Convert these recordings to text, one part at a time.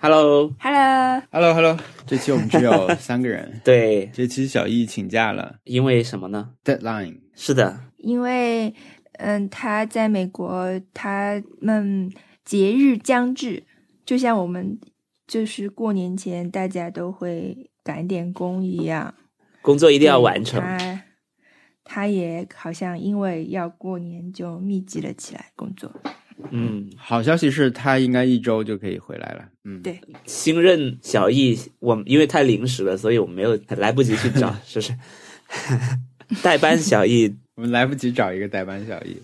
Hello，Hello，Hello Hello，这期我们只有 三个人。对，这期小易请假了因为什么呢？，Deadline。是的，因为嗯，他在美国，他们节日将至，就像我们就是过年前大家都会赶点工一样，工作一一定要完成。他他也好像因为要过年，就密集了起来工作。嗯，好消息是他应该一周就可以回来了。嗯，对新任小易，我因为太临时了，所以我没有来不及去找，是不是？代班小易，我们来不及找一个代班小易。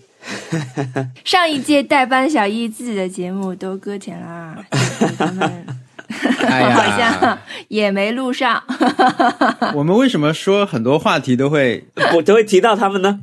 上一届代班小易自己的节目都搁浅啦，所以他们哎，好像也没录上。我们为什么说很多话题都会我都会提到他们呢。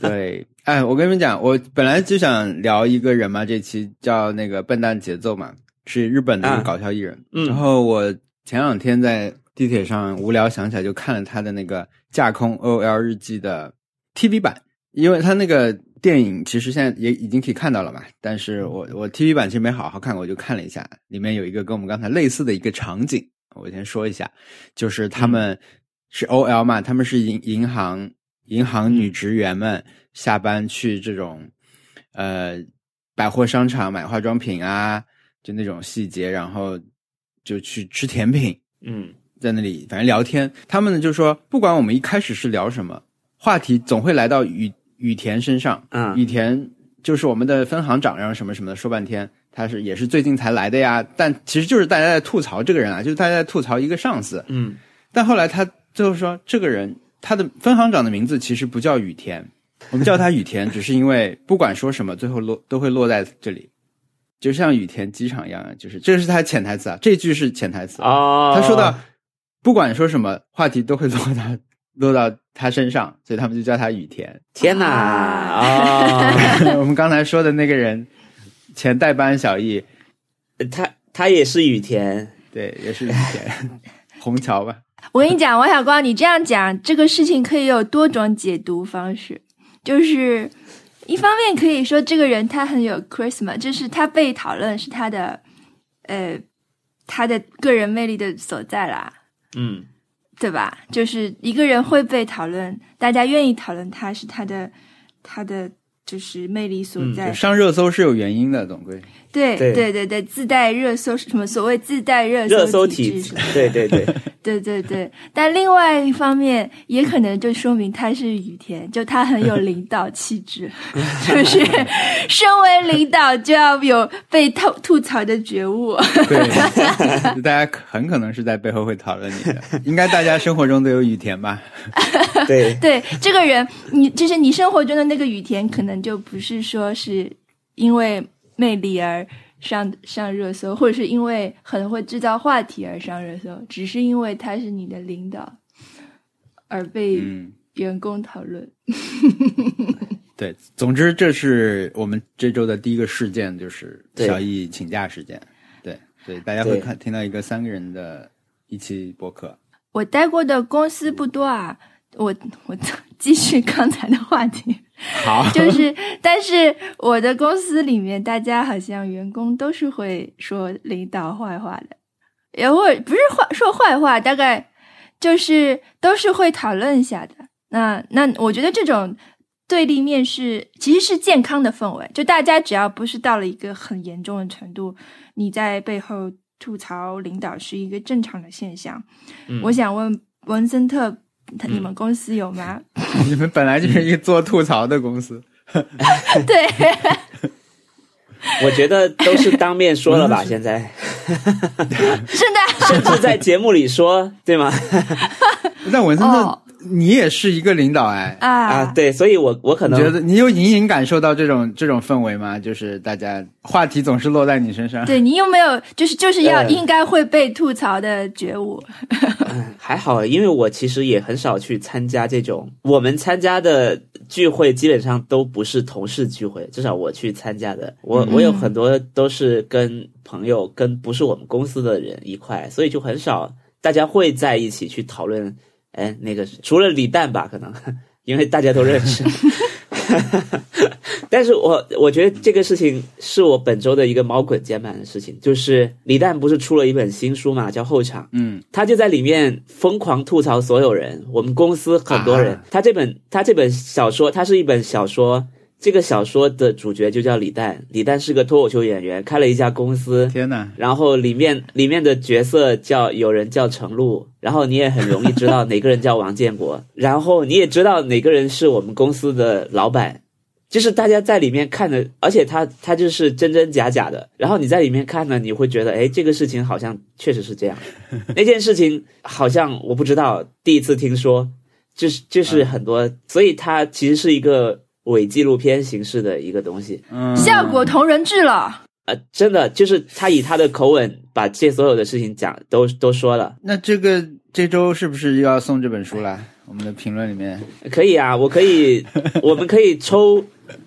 对？哎，我跟你们讲，我本来就想聊一个人嘛，这期叫那个笨蛋节奏嘛，是日本的一个啊搞笑艺人。嗯。然后我前两天在地铁上无聊想起来，就看了他的那个《架空 OL 日记》的 TV 版，因为他那个电影其实现在也已经可以看到了嘛，但是我我 TV 版其实没好好看，我就看了一下，里面有一个跟我们刚才类似的一个场景，我先说一下，就是他们是 OL 嘛，他们是银银行银行女职员们下班去这种呃百货商场买化妆品啊，就那种细节，然后就去吃甜品，嗯在那里反正聊天。他们呢就说，不管我们一开始是聊什么话题，总会来到雨雨田身上。嗯雨田就是我们的分行长，然后什么什么的，说半天他是也是最近才来的呀。但其实就是大家在吐槽这个人啊，就是大家在吐槽一个上司。嗯但后来他最后说，这个人他的分行长的名字其实不叫雨田，我们叫他雨田，只是因为不管说什么，最后落都会落在这里，就像雨田机场一样啊，就是这是他的潜台词啊，这句是潜台词。哦，他说到，不管说什么话题都会落到 落到他身上，所以他们就叫他雨田。天哪啊！我们刚才说的那个人，前代班小易，他他也是雨田，对，也是雨田，虹桥吧。我跟你讲，王小光，你这样讲这个事情可以有多种解读方式，就是一方面可以说这个人他很有 charisma，就是他被讨论是他的呃他的个人魅力的所在啦，嗯对吧？就是一个人会被讨论，大家愿意讨论他是他的他的就是魅力所嗯在。就上热搜是有原因的，总归。对对对对对，自带热搜什么所谓自带热热搜体体制什么，对对对，对对 对，但另外一方面也可能就说明他是雨田，就他很有领导气质，就是身为领导就要有被吐吐槽的觉悟。对，大家很可能是在背后会讨论你的，应该大家生活中都有雨田吧？对对这个人，你就是你生活中的那个雨田，可能就不是说是因为魅力而上上热搜，或者是因为很会制造话题而上热搜，只是因为他是你的领导而被嗯，员工讨论。对。总之，这是我们这周的第一个事件，就是小易请假事件。对，所以大家会看听到一个三个人的一期播客。我待过的公司不多啊，我我继续刚才的话题，好，就是，但是我的公司里面，大家好像员工都是会说领导坏话的，也会不是坏说坏话，大概就是都是会讨论一下的。那那我觉得这种对立面是其实是健康的氛围，就大家只要不是到了一个很严重的程度，你在背后吐槽领导是一个正常的现象。嗯我想问文森特，你们公司有吗？你们本来就是一个做吐槽的公司，对，我觉得都是当面说了吧，现在真的。甚至在节目里说，对吗？那文森特，哦你也是一个领导哎。啊啊，对，所以我我可能觉得你有隐隐感受到这种这种氛围吗？就是大家话题总是落在你身上。对你有没有就是就是要呃应该会被吐槽的觉悟？嗯 还好，因为我其实也很少去参加这种，我们参加的聚会基本上都不是同事聚会，至少我去参加的，我我有很多都是跟朋友跟不是我们公司的人一块，所以就很少大家会在一起去讨论，哎，那个除了李诞吧，可能 因为大家都认识，但是我我觉得这个事情是我本周的一个猫滚键盘的事情，就是李诞不是出了一本新书嘛，叫《后场》，嗯。他就在里面疯狂吐槽所有人，我们公司很多人。啊。他这本他这本小说，它是一本小说，这个小说的主角就叫李诞，李诞是个脱口秀演员，开了一家公司，天呐，然后里面里面的角色叫有人叫程璐，然后你也很容易知道哪个人叫王建国，然后你也知道哪个人是我们公司的老板。就是大家在里面看的，而且他他就是真真假假的，然后你在里面看呢，你会觉得，哎，这个事情好像确实是这样，那件事情好像我不知道，第一次听说，就是就是很多，所以它其实是一个伪纪录片形式的一个东西，嗯，效果同人志了。呃，真的就是他以他的口吻把这所有的事情讲都都说了，那这个这周是不是又要送这本书了？我们的评论里面，可以啊，我可以，我们可以抽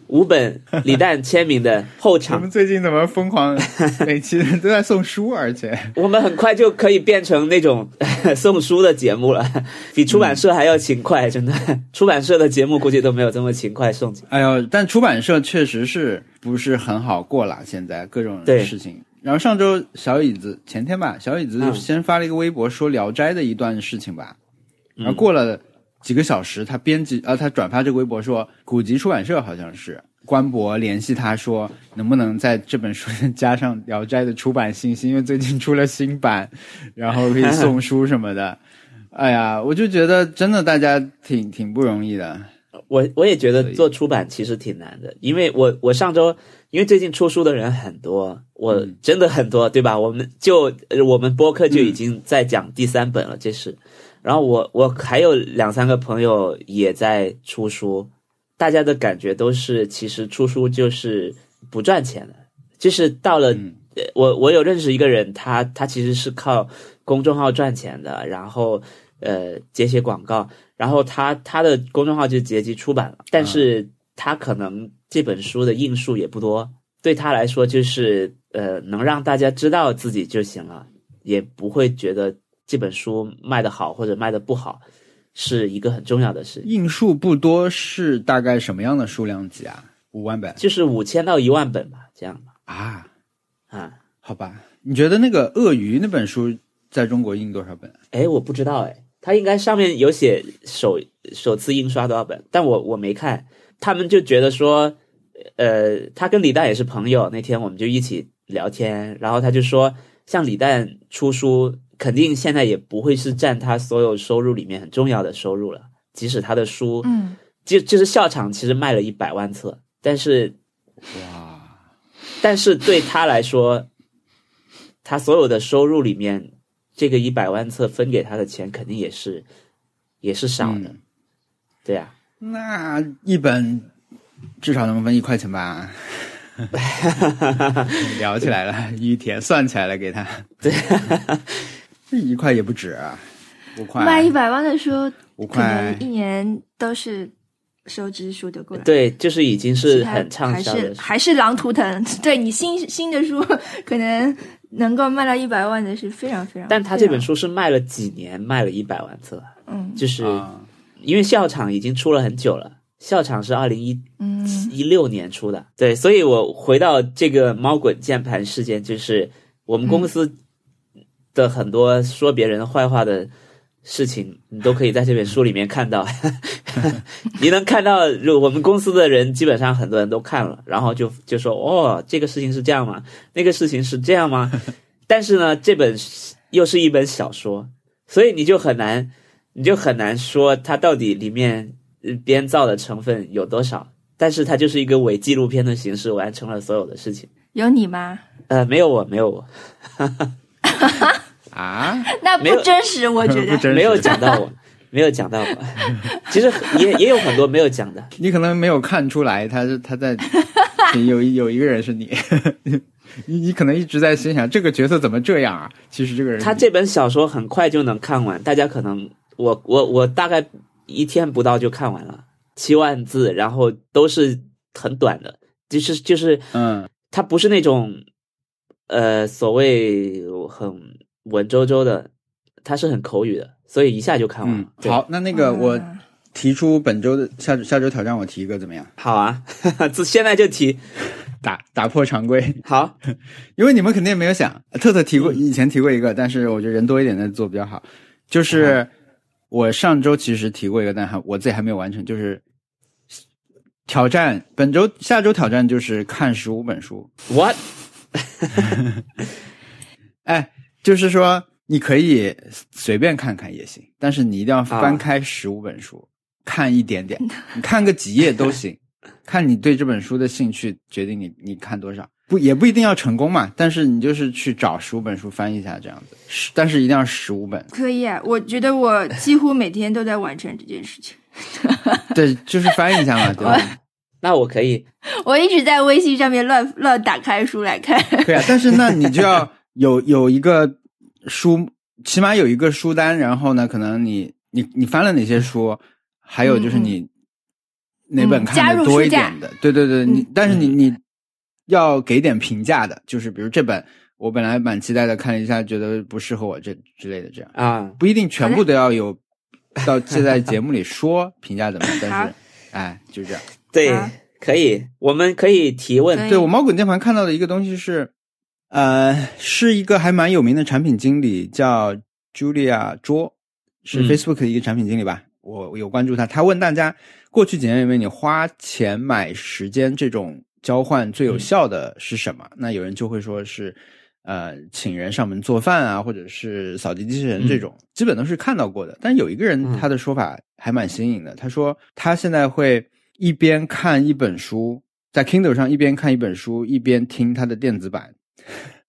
五本李诞签名的后场。我场们，最近怎么疯狂，每期都在送书，而且。我们很快就可以变成那种 送书的节目了，比出版社还要勤快，真的。出版社的节目估计都没有这么勤快送。哎呦，但出版社确实是不是很好过啦，现在各种事情。然后上周小椅子前天吧，小椅子嗯。先发了一个微博说《聊斋》的一段事情吧，然后嗯过了几个小时，他编辑啊，他转发这个微博说，古籍出版社好像是官博联系他说，能不能在这本书加上《聊斋》的出版信息，因为最近出了新版，然后可以送书什么的。哎呀，我就觉得真的大家挺挺不容易的。我我也觉得做出版其实挺难的，因为我我上周因为最近出书的人很多，我嗯真的很多，对吧？我们就呃我们播客就已经在讲第三本了，这是。然后我我还有两三个朋友也在出书，大家的感觉都是其实出书就是不赚钱的，就是到了我我有认识一个人，他他其实是靠公众号赚钱的，然后呃接些广告，然后他他的公众号就结集出版了，但是他可能这本书的印数也不多，对他来说就是呃能让大家知道自己就行了，也不会觉得这本书卖的好或者卖的不好是一个很重要的事，印数不多是大概什么样的数量级啊？五万本就是五千到一万本吧，这样吧啊？啊。好吧，你觉得那个鳄鱼那本书在中国印多少本？哎，我不知道哎，它应该上面有写首首次印刷多少本，但我我没看。他们就觉得说，呃，他跟李诞也是朋友，那天我们就一起聊天，然后他就说，像李诞出书，肯定现在也不会是占他所有收入里面很重要的收入了，即使他的书，嗯，就就是校场其实卖了一百万册，但是哇，但是对他来说，他所有的收入里面，这个一百万册分给他的钱肯定也是也是少的，嗯。对啊，那一本至少能分一块钱吧？聊起来了，一天算起来了，给他。对，这一块也不止啊，五块，卖一百万的书，五可能块一，年都是收支数得过来。对，就是已经是很畅销的还是狼图腾。对你新新的书，可能能够卖到一百万的是非常非常。但他这本书是卖了几年，卖了一百万册，嗯就是啊，因为校场已经出了很久了，校场是二零一嗯一六年出的，对，所以我回到这个猫滚键盘事件，就是我们公司的很多说别人坏话的事情，你都可以在这本书里面看到。你能看到，就我们公司的人基本上很多人都看了，然后就就说哦，这个事情是这样吗？那个事情是这样吗？但是呢，这本又是一本小说，所以你就很难，你就很难说它到底里面呃编造的成分有多少。但是它就是一个伪纪录片的形式完成了所有的事情。有你吗？呃，没有我，没有我，啊，那不真实，我觉不得。真实没有讲到我，没有讲到我。其实也也有很多没有讲的。你可能没有看出来，他是他在 有一有一个人是你，你你可能一直在心想这个角色怎么这样啊？其实这个人他这本小说很快就能看完，大家可能我我我大概一天不到就看完了，七万字，然后都是很短的，就是就是嗯他不是那种呃所谓很文绉绉的，它是很口语的，所以一下就看完了。嗯，好，那那个我嗯提出本周的下下周挑战，我提一个怎么样？好啊，这现在就提。打打破常规，好，因为你们肯定也没有想，特特提过，以前提过一个，但是我觉得人多一点再做比较好。就是我上周其实提过一个，但还我自己还没有完成，就是挑战本周下周挑战就是看十五本书。What？哎，就是说你可以随便看看也行，但是你一定要翻开十五本书，看一点点，你看个几页都行。看你对这本书的兴趣，决定你你看多少，不也不一定要成功嘛。但是你就是去找十五本书翻一下这样子，但是一定要十五本。可以啊，我觉得我几乎每天都在完成这件事情。对，就是翻一下嘛，对吧？那我可以，我一直在微信上面乱乱打开书来看。对啊，但是那你就要有有一个书，起码有一个书单，然后呢，可能你你你翻了哪些书，还有就是你。哪本看的多一点的？对对对，你但是你你要给点评价的，就是比如这本我本来蛮期待的，看了一下觉得不适合我这之类的，这样啊，不一定全部都要有 到现在节目里说评价怎么样，但是哎就这样。对，可以，我们可以提问。对我猫滚键盘看到的一个东西是，呃，是一个还蛮有名的产品经理，叫 Julia 卓，是 Facebook 的一个产品经理吧？我有关注他，他问大家。过去几年里面，你花钱买时间这种交换最有效的是什么？那有人就会说是，呃，请人上门做饭啊，或者是扫地机器人这种，基本都是看到过的。但有一个人他的说法还蛮新颖的，他说他现在会一边看一本书，在 Kindle 上一边看一本书，一边听他的电子版。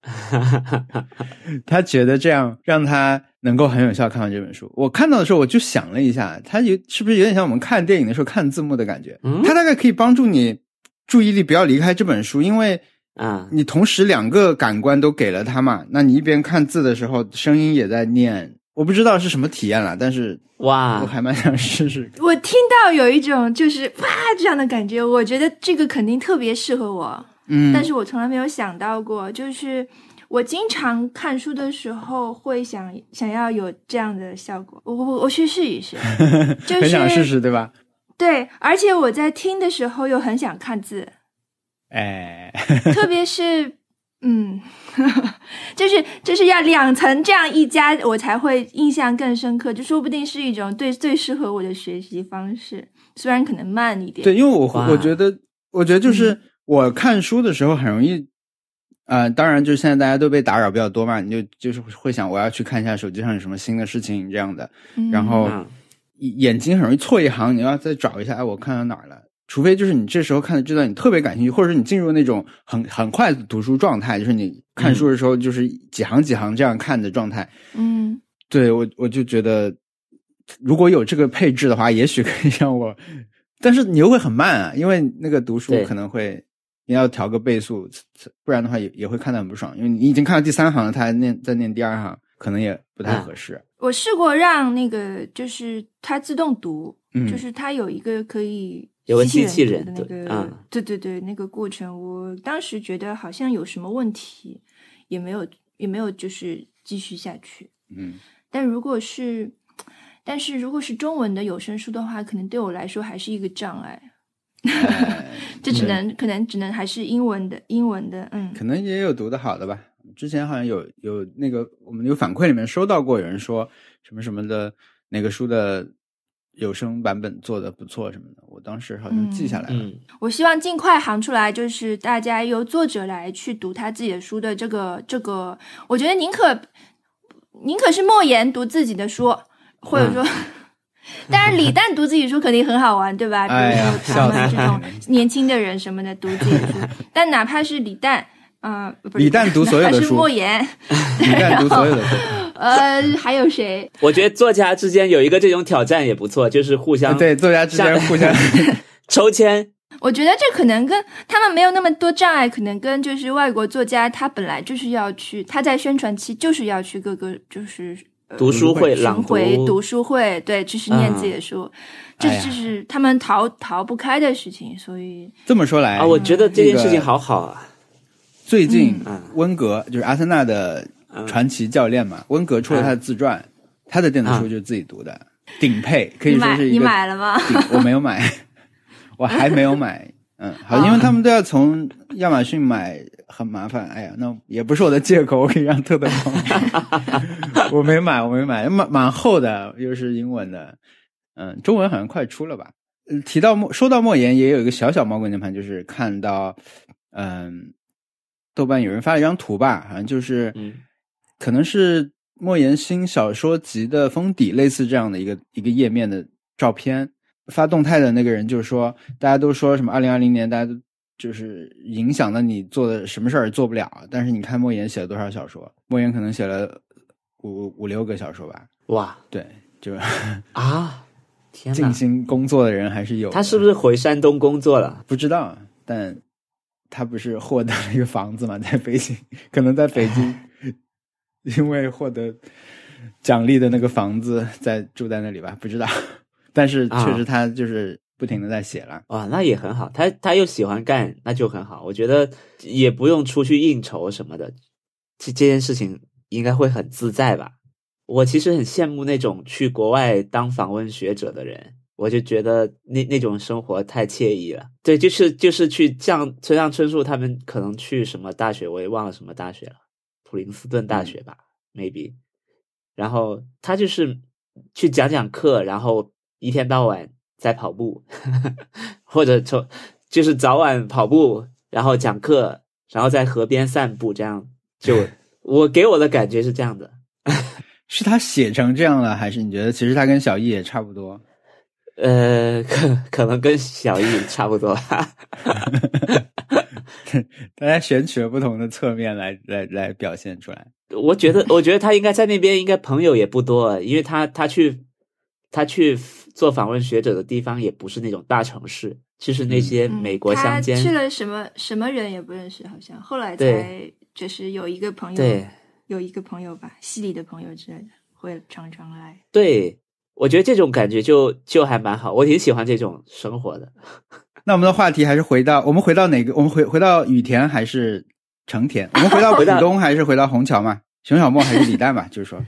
他觉得这样让他能够很有效看完这本书。我看到的时候，我就想了一下，他有是不是有点像我们看电影的时候看字幕的感觉？嗯，他大概可以帮助你注意力不要离开这本书，因为啊，你同时两个感官都给了他嘛。那你一边看字的时候，声音也在念。我不知道是什么体验了，但是哇，我还蛮想试试。我听到有一种就是哇这样的感觉，我觉得这个肯定特别适合我。嗯，但是我从来没有想到过，就是我经常看书的时候会想想要有这样的效果，我我我去试一试，就是很想试试，对吧？对，而且我在听的时候又很想看字，哎，特别是嗯，就是就是要两层这样一加，我才会印象更深刻，就说不定是一种对最适合我的学习方式，虽然可能慢一点。对，因为我我觉得，我觉得就是。嗯我看书的时候很容易，呃，当然就是现在大家都被打扰比较多嘛，你就就是会想我要去看一下手机上有什么新的事情这样的，嗯、然后眼睛很容易错一行，你要再找一下，哎，我看到哪儿了？除非就是你这时候看的这段你特别感兴趣，或者是你进入那种很很快的读书状态，就是你看书的时候就是几行几行这样看的状态。嗯，对我我就觉得如果有这个配置的话，也许可以让我，但是你又会很慢啊，因为那个读书可能会。你要调个倍速，不然的话也也会看得很不爽。因为你已经看到第三行了，他还念再念第二行，可能也不太合适。我试过让那个就是它自动读，嗯、就是它有一个可以有机器人的那个，啊、对对对，那个过程，我当时觉得好像有什么问题，也没有也没有就是继续下去。嗯，但如果是，但是如果是中文的有声书的话，可能对我来说还是一个障碍。这只能可能只能还是英文的，英文的，嗯，可能也有读的好的吧。之前好像有有那个我们有反馈里面收到过有人说什么什么的哪个书的有声版本做的不错什么的，我当时好像记下来了。嗯，我希望尽快行出来，就是大家由作者来去读他自己的书的这个这个，我觉得宁可宁可是莫言读自己的书，或者说。嗯 当然，李诞读自己书肯定很好玩，对吧？比哎如说他们这种年轻的人什么的读自己书，但哪怕是李诞，嗯、呃，李诞读 所有的书，是莫言，李诞读所有的书，呃，还有谁？我觉得作家之间有一个这种挑战也不错，就是互相 对作家之间互相抽签。我觉得这可能跟他们没有那么多障碍，可能跟就是外国作家他本来就是要去，他在宣传期就是要去各个就是。读书会、朗读、读书会，对，就是念自己的书，这这是他们逃逃不开的事情，所以这么说来啊，我觉得这件事情好好啊。最近温格就是阿森纳的传奇教练嘛，温格出了他的自传，他的电子书就是自己读的。顶配，可以你买你说是一个买了吗？我没有买，我还没有买。嗯，好，啊因为他们都要从亚马逊买，很麻烦。哎呀，那也不是我的借口，我可以让特特帮我。我没买，我没买，蛮蛮厚的，又是英文的。嗯，中文好像快出了吧？呃提到莫，说到莫言，也有一个小小猫滚键盘，就是看到，嗯，豆瓣有人发了一张图吧，好像就是，嗯可能是莫言新小说集的封底，类似这样的一个一个页面的照片。发动态的那个人就说，大家都说什么二零二零年，大家都就是影响了你做的什么事儿也做不了。但是你看莫言写了多少小说？莫言可能写了五五六个小说吧。哇对，就 啊，天尽哪！心工作的人还是有。他是不是回山东工作了？不知道，但他不是获得了一个房子嘛，在北京，可能在北京，因为获得奖励的那个房子在住在那里吧，不知道。但是确实他就是不停的在写了。哇，那也很好。他他又喜欢干，那就很好。我觉得也不用出去应酬什么的，这这件事情应该会很自在吧。我其实很羡慕那种去国外当访问学者的人，我就觉得那那种生活太惬意了。对，就是就是去像村上春树他们可能去什么大学，我也忘了什么大学了，普林斯顿大学吧、m a y b e 然后他就是去讲讲课，然后一天到晚在跑步，或者从就是早晚跑步，然后讲课，然后在河边散步，这样就 我给我的感觉是这样的。是他写成这样了，还是你觉得其实他跟小易也差不多？呃，可可能跟小易差不多吧。大家选取了不同的侧面来来来表现出来。我觉得，我觉得他应该在那边应该朋友也不多，因为他他去他去做访问学者的地方也不是那种大城市，就是那些嗯美国乡间。他去了什么什么人也不认识，好像后来才就是有一个朋友，对有一个朋友吧，系里的朋友之类的，会常常来。对，我觉得这种感觉就就还蛮好，我挺喜欢这种生活的。那我们的话题还是回到我们回到哪个？我们回回到羽田还是成田？我们 回到浦东还是回到虹桥嘛？熊小莫还是李诞吧？就是说，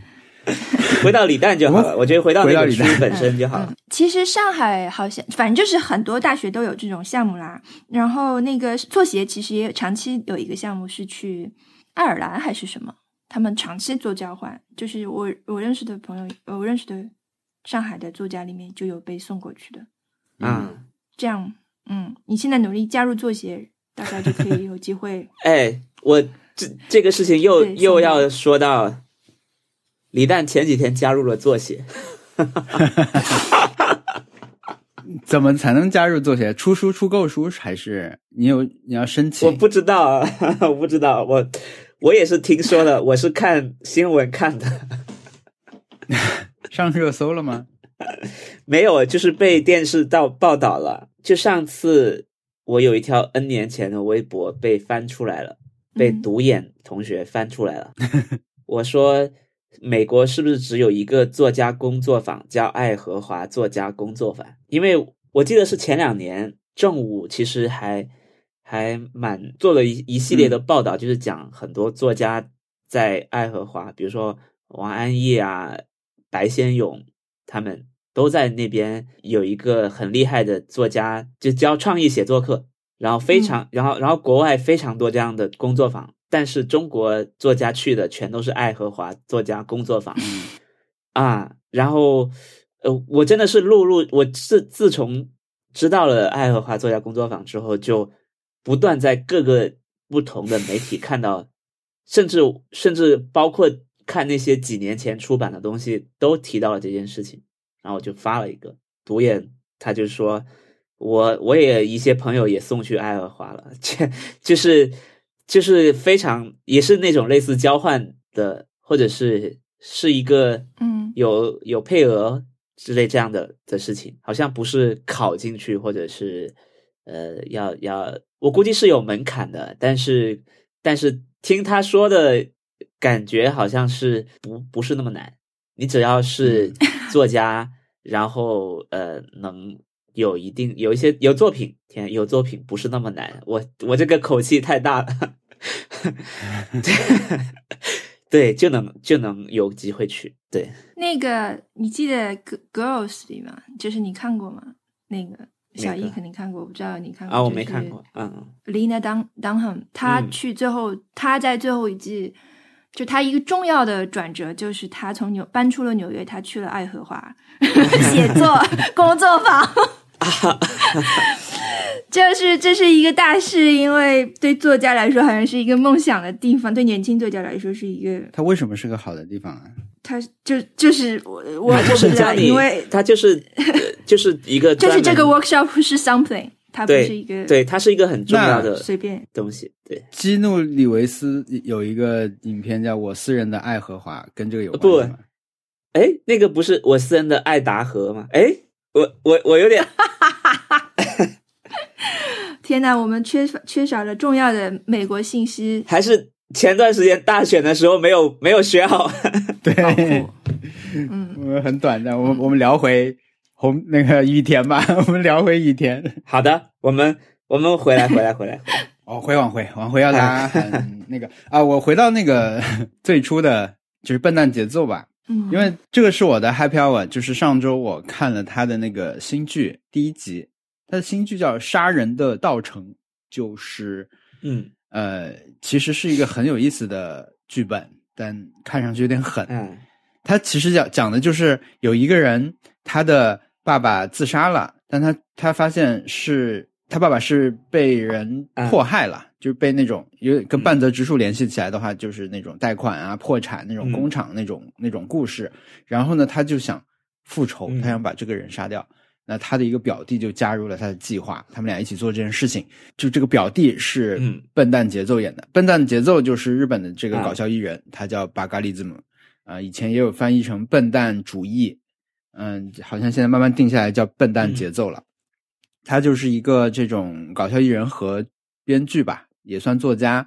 回到李诞就好了，我觉得回到李诞本身就好了嗯。，其实上海好像，反正就是很多大学都有这种项目啦。然后那个作协其实也长期有一个项目是去爱尔兰还是什么，他们长期做交换。就是我我认识的朋友，我认识的上海的作家里面就有被送过去的。啊、这样，嗯，你现在努力加入作协，大家就可以有机会。哎，我这这个事情又又要说到，李诞前几天加入了作协，怎么才能加入作协？出书出购书还是你有你要申请？我不知道啊，我不知道，我我也是听说的，我是看新闻看的，上热搜了吗？没有，就是被电视到报道了。就上次我有一条 N 年前的微博被翻出来了，被嗯独眼同学翻出来了。我说，美国是不是只有一个作家工作坊叫爱荷华作家工作坊？因为我记得是前两年正午其实还还蛮做了一一系列的报道，就是讲很多作家在爱荷华，比如说王安忆啊、白先勇他们都在那边有一个很厉害的作家，就教创意写作课，然后非常，然后然后国外非常多这样的工作坊，但是中国作家去的全都是爱荷华作家工作坊，啊，然后呃，我真的是陆陆，我自自从知道了爱荷华作家工作坊之后，就不断在各个不同的媒体看到，甚至甚至包括看那些几年前出版的东西，都提到了这件事情。然后我就发了一个独眼，他就说我我也一些朋友也送去爱荷华了，这就是就是非常也是那种类似交换的，或者是是一个嗯。有有配额之类这样的的事情，好像不是考进去或者是呃要要，我估计是有门槛的，但是但是听他说的感觉好像是不不是那么难，你只要是 作家，然后呃能有一定有一些有作品，天有作品不是那么难，我我这个口气太大了。对，就能就能有机会去。对，那个你记得《Girls》里吗？就是你看过吗？那个小易肯定看过，我不知道你看过啊，我没看过。。嗯 Lena Dun Dunham，她嗯去最后，她在最后一季，就她一个重要的转折，就是她从纽搬出了纽约，她去了爱荷华 写作工作坊。就是这是一个大事，因为对作家来说好像是一个梦想的地方，对年轻作家来说是一个，他为什么是个好的地方啊？他就就是我我不知道，因为他就是呃 就是一个就是这个 workshop 是 something，它不是一个对，它是一个很重要的随便。东西。对，基努里维斯有一个影片叫《我私人的爱荷华》，跟这个有不关系吗？哎，那个不是我私人的爱达荷吗？哎，我我我有点 天呐，我们缺少缺少了重要的美国信息。还是前段时间大选的时候没有没有学好。对，嗯，我们很短暂，我们我们聊回红那个雨田吧，我们聊回雨田。好的，我们我们回来回来回来。回来哦，回往回，往回要拉很那个啊，我回到那个最初的，就是笨蛋节奏吧，嗯，因为这个是我的 Happy Hour，就是上周我看了他的那个新剧第一集，他的新剧叫《杀人的道成》，就是嗯。呃，其实是一个很有意思的剧本，但看上去有点狠。嗯。他其实讲讲的就是有一个人，他的爸爸自杀了，但他他发现是他爸爸是被人迫害了，就是被那种有跟半泽直树联系起来的话，就是那种贷款啊、破产那种嗯工厂那种、那种故事。然后呢，他就想复仇，嗯他想把这个人杀掉。那他的一个表弟就加入了他的计划，他们俩一起做这件事情。就这个表弟是嗯笨蛋节奏演的，笨蛋节奏就是日本的这个啊搞笑艺人，他叫巴嘎利兹姆。啊、以前也有翻译成笨蛋主义，嗯，好像现在慢慢定下来叫笨蛋节奏了。他就是一个这种搞笑艺人和编剧吧，也算作家。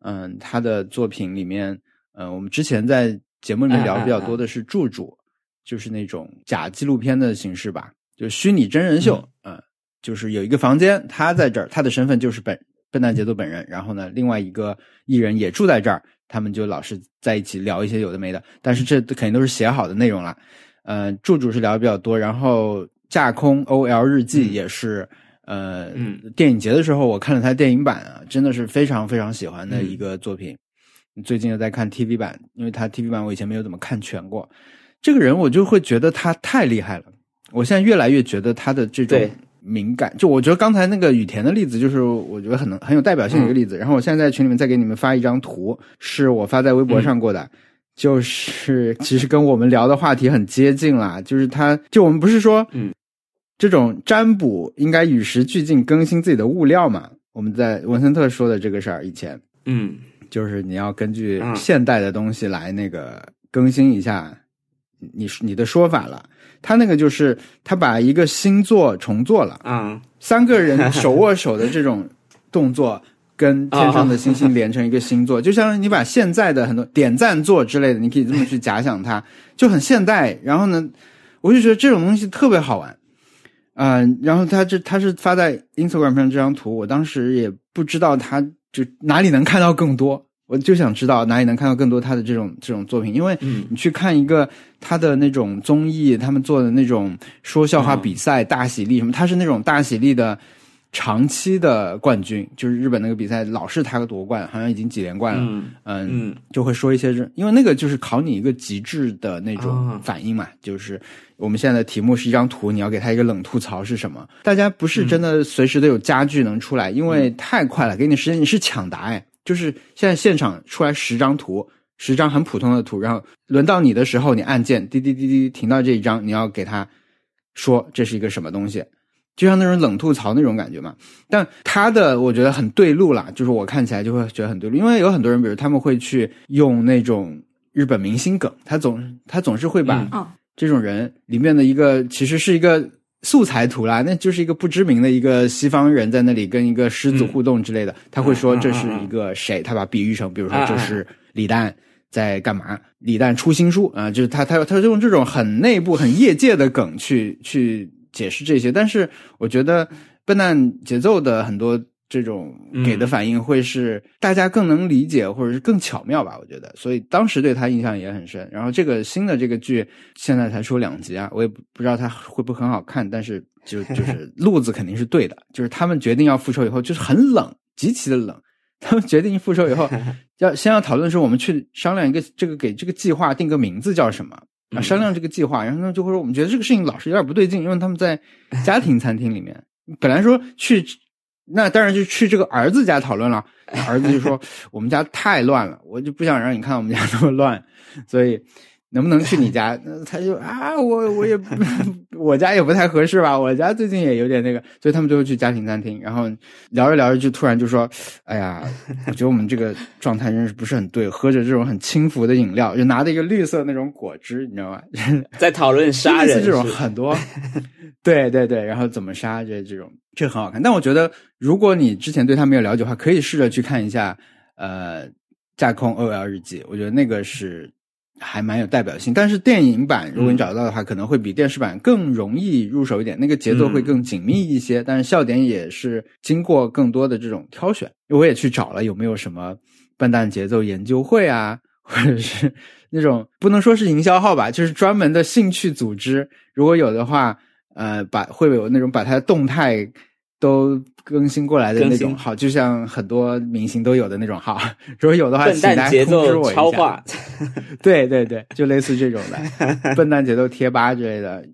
嗯，他的作品里面，嗯，我们之前在节目里面聊的比较多的是柱柱，就是那种假纪录片的形式吧，就虚拟真人秀。嗯，就是有一个房间，他在这儿，他的身份就是本笨蛋节奏本人。然后呢，另外一个艺人也住在这儿，他们就老是在一起聊一些有的没的。但是这肯定都是写好的内容了。嗯，柱柱是聊的比较多，然后架空 OL 日记嗯也是。呃，嗯电影节的时候我看了他电影版啊，真的是非常非常喜欢的嗯一个作品。最近又在看 TV 版，因为他 TV 版我以前没有怎么看全过。这个人我就会觉得他太厉害了，我现在越来越觉得他的这种敏感，就我觉得刚才那个雨田的例子，就是我觉得很能很有代表性的一个例子。然后我现在在群里面再给你们发一张图，是我发在微博上过的。就是其实跟我们聊的话题很接近啦，就是他，就我们不是说，嗯，这种占卜应该与时俱进，更新自己的物料嘛？我们在文森特说的这个事儿以前，嗯就是你要根据嗯现代的东西来那个更新一下你你的说法了。他那个就是他把一个星座重做了，啊三个人手握手的这种动作。跟 天上的星星连成一个星座，就像是你把现在的很多点赞座之类的，你可以这么去假想它，就很现代。然后呢，我就觉得这种东西特别好玩。嗯、然后他这他是发在 Instagram 上这张图，我当时也不知道他就哪里能看到更多，我就想知道哪里能看到更多他的这种这种作品，因为嗯你去看一个他的那种综艺，他们做的那种说笑话比赛、大喜力什么，他是那种大喜力的长期的冠军，就是日本那个比赛老是他夺冠，好像已经几连冠了。嗯嗯嗯就会说一些这，因为那个就是考你一个极致的那种啊反应嘛，就是我们现在的题目是一张图，你要给他一个冷吐槽是什么？大家不是真的随时都有家具能出来，因为太快了，给你时间你是抢答哎，就是现在现场出来十张图，十张很普通的图，然后轮到你的时候，你按键滴滴滴滴停到这一张，你要给他说这是一个什么东西。就像那种冷吐槽那种感觉嘛，但他的我觉得很对路啦，就是我看起来就会觉得很对路，因为有很多人，比如他们会去用那种日本明星梗，他总他总是会把这种人里面的一个其实是一个素材图啦，那就是一个不知名的一个西方人在那里跟一个狮子互动之类的，他会说这是一个谁，他把比喻成，比如说这是李诞。在干嘛？李诞出新书啊，就是他他他用这种很内部、很业界的梗去去解释这些。但是我觉得笨蛋节奏的很多这种给的反应会是大家更能理解，或者是更巧妙吧？我觉得，所以当时对他印象也很深。然后这个新的这个剧现在才出两集啊，我也不不知道它会不会很好看，但是就 就是路子肯定是对的，就是他们决定要复仇以后，就是很冷，极其的冷。他们决定复仇以后，要先要讨论说我们去商量一个这个给这个计划定个名字叫什么啊？商量这个计划，然后呢就会说我们觉得这个事情老是有点不对劲，因为他们在家庭餐厅里面，本来说去。那当然就去这个儿子家讨论了，儿子就说 我们家太乱了，我就不想让你看我们家那么乱，所以能不能去你 家？他就啊，我我也不，我家也不太合适吧，我家最近也有点那个，所以他们最后去家庭餐厅，然后聊着聊着就突然就说，哎呀，我觉得我们这个状态真是不是很对，喝着这种很轻浮的饮料，就拿着一个绿色那种果汁，你知道吗？在讨论杀人这种很多，对对对，然后怎么杀这这种。这很好看，但我觉得如果你之前对他没有了解的话，可以试着去看一下，呃，《架空 OL 日记》，我觉得那个是还蛮有代表性。但是电影版如果你找到的话，可能会比电视版更容易入手一点，那个节奏会更紧密一些，但是笑点也是经过更多的这种挑选。我也去找了有没有什么笨蛋节奏研究会啊，或者是 那种不能说是营销号吧，就是专门的兴趣组织，如果有的话。呃，把会有那种把它的动态都更新过来的那种号，就像很多明星都有的那种号。如果有的话，笨蛋节奏超话，对对对，就类似这种的笨蛋节奏贴吧之类的。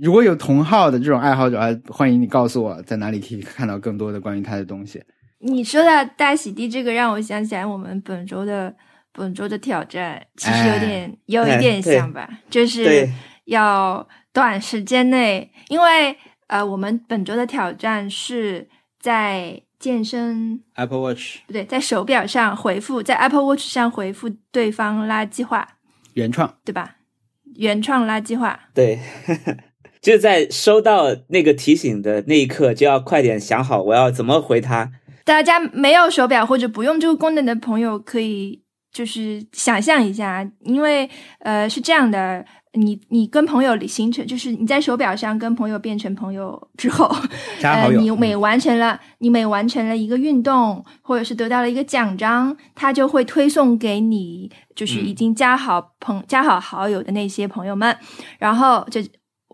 如果有同号的这种爱好者，欢迎你告诉我在哪里可以看到更多的关于他的东西。你说的大洗地这个让我想起来，我们本周的本周的挑战其实有点有一点像吧，就是要。短时间内，因为呃，我们本周的挑战是在健身 Apple Watch 不对，在手表上回复，在 Apple Watch 上回复对方垃圾话，原创对吧？原创垃圾话，对，就在收到那个提醒的那一刻，就要快点想好我要怎么回他。大家没有手表或者不用这个功能的朋友，可以就是想象一下，因为呃是这样的。你你跟朋友形成，就是你在手表上跟朋友变成朋友之后，呃，你每完成了你每完成了一个运动，或者是得到了一个奖章，他就会推送给你，就是已经加好朋加好好友的那些朋友们，然后就。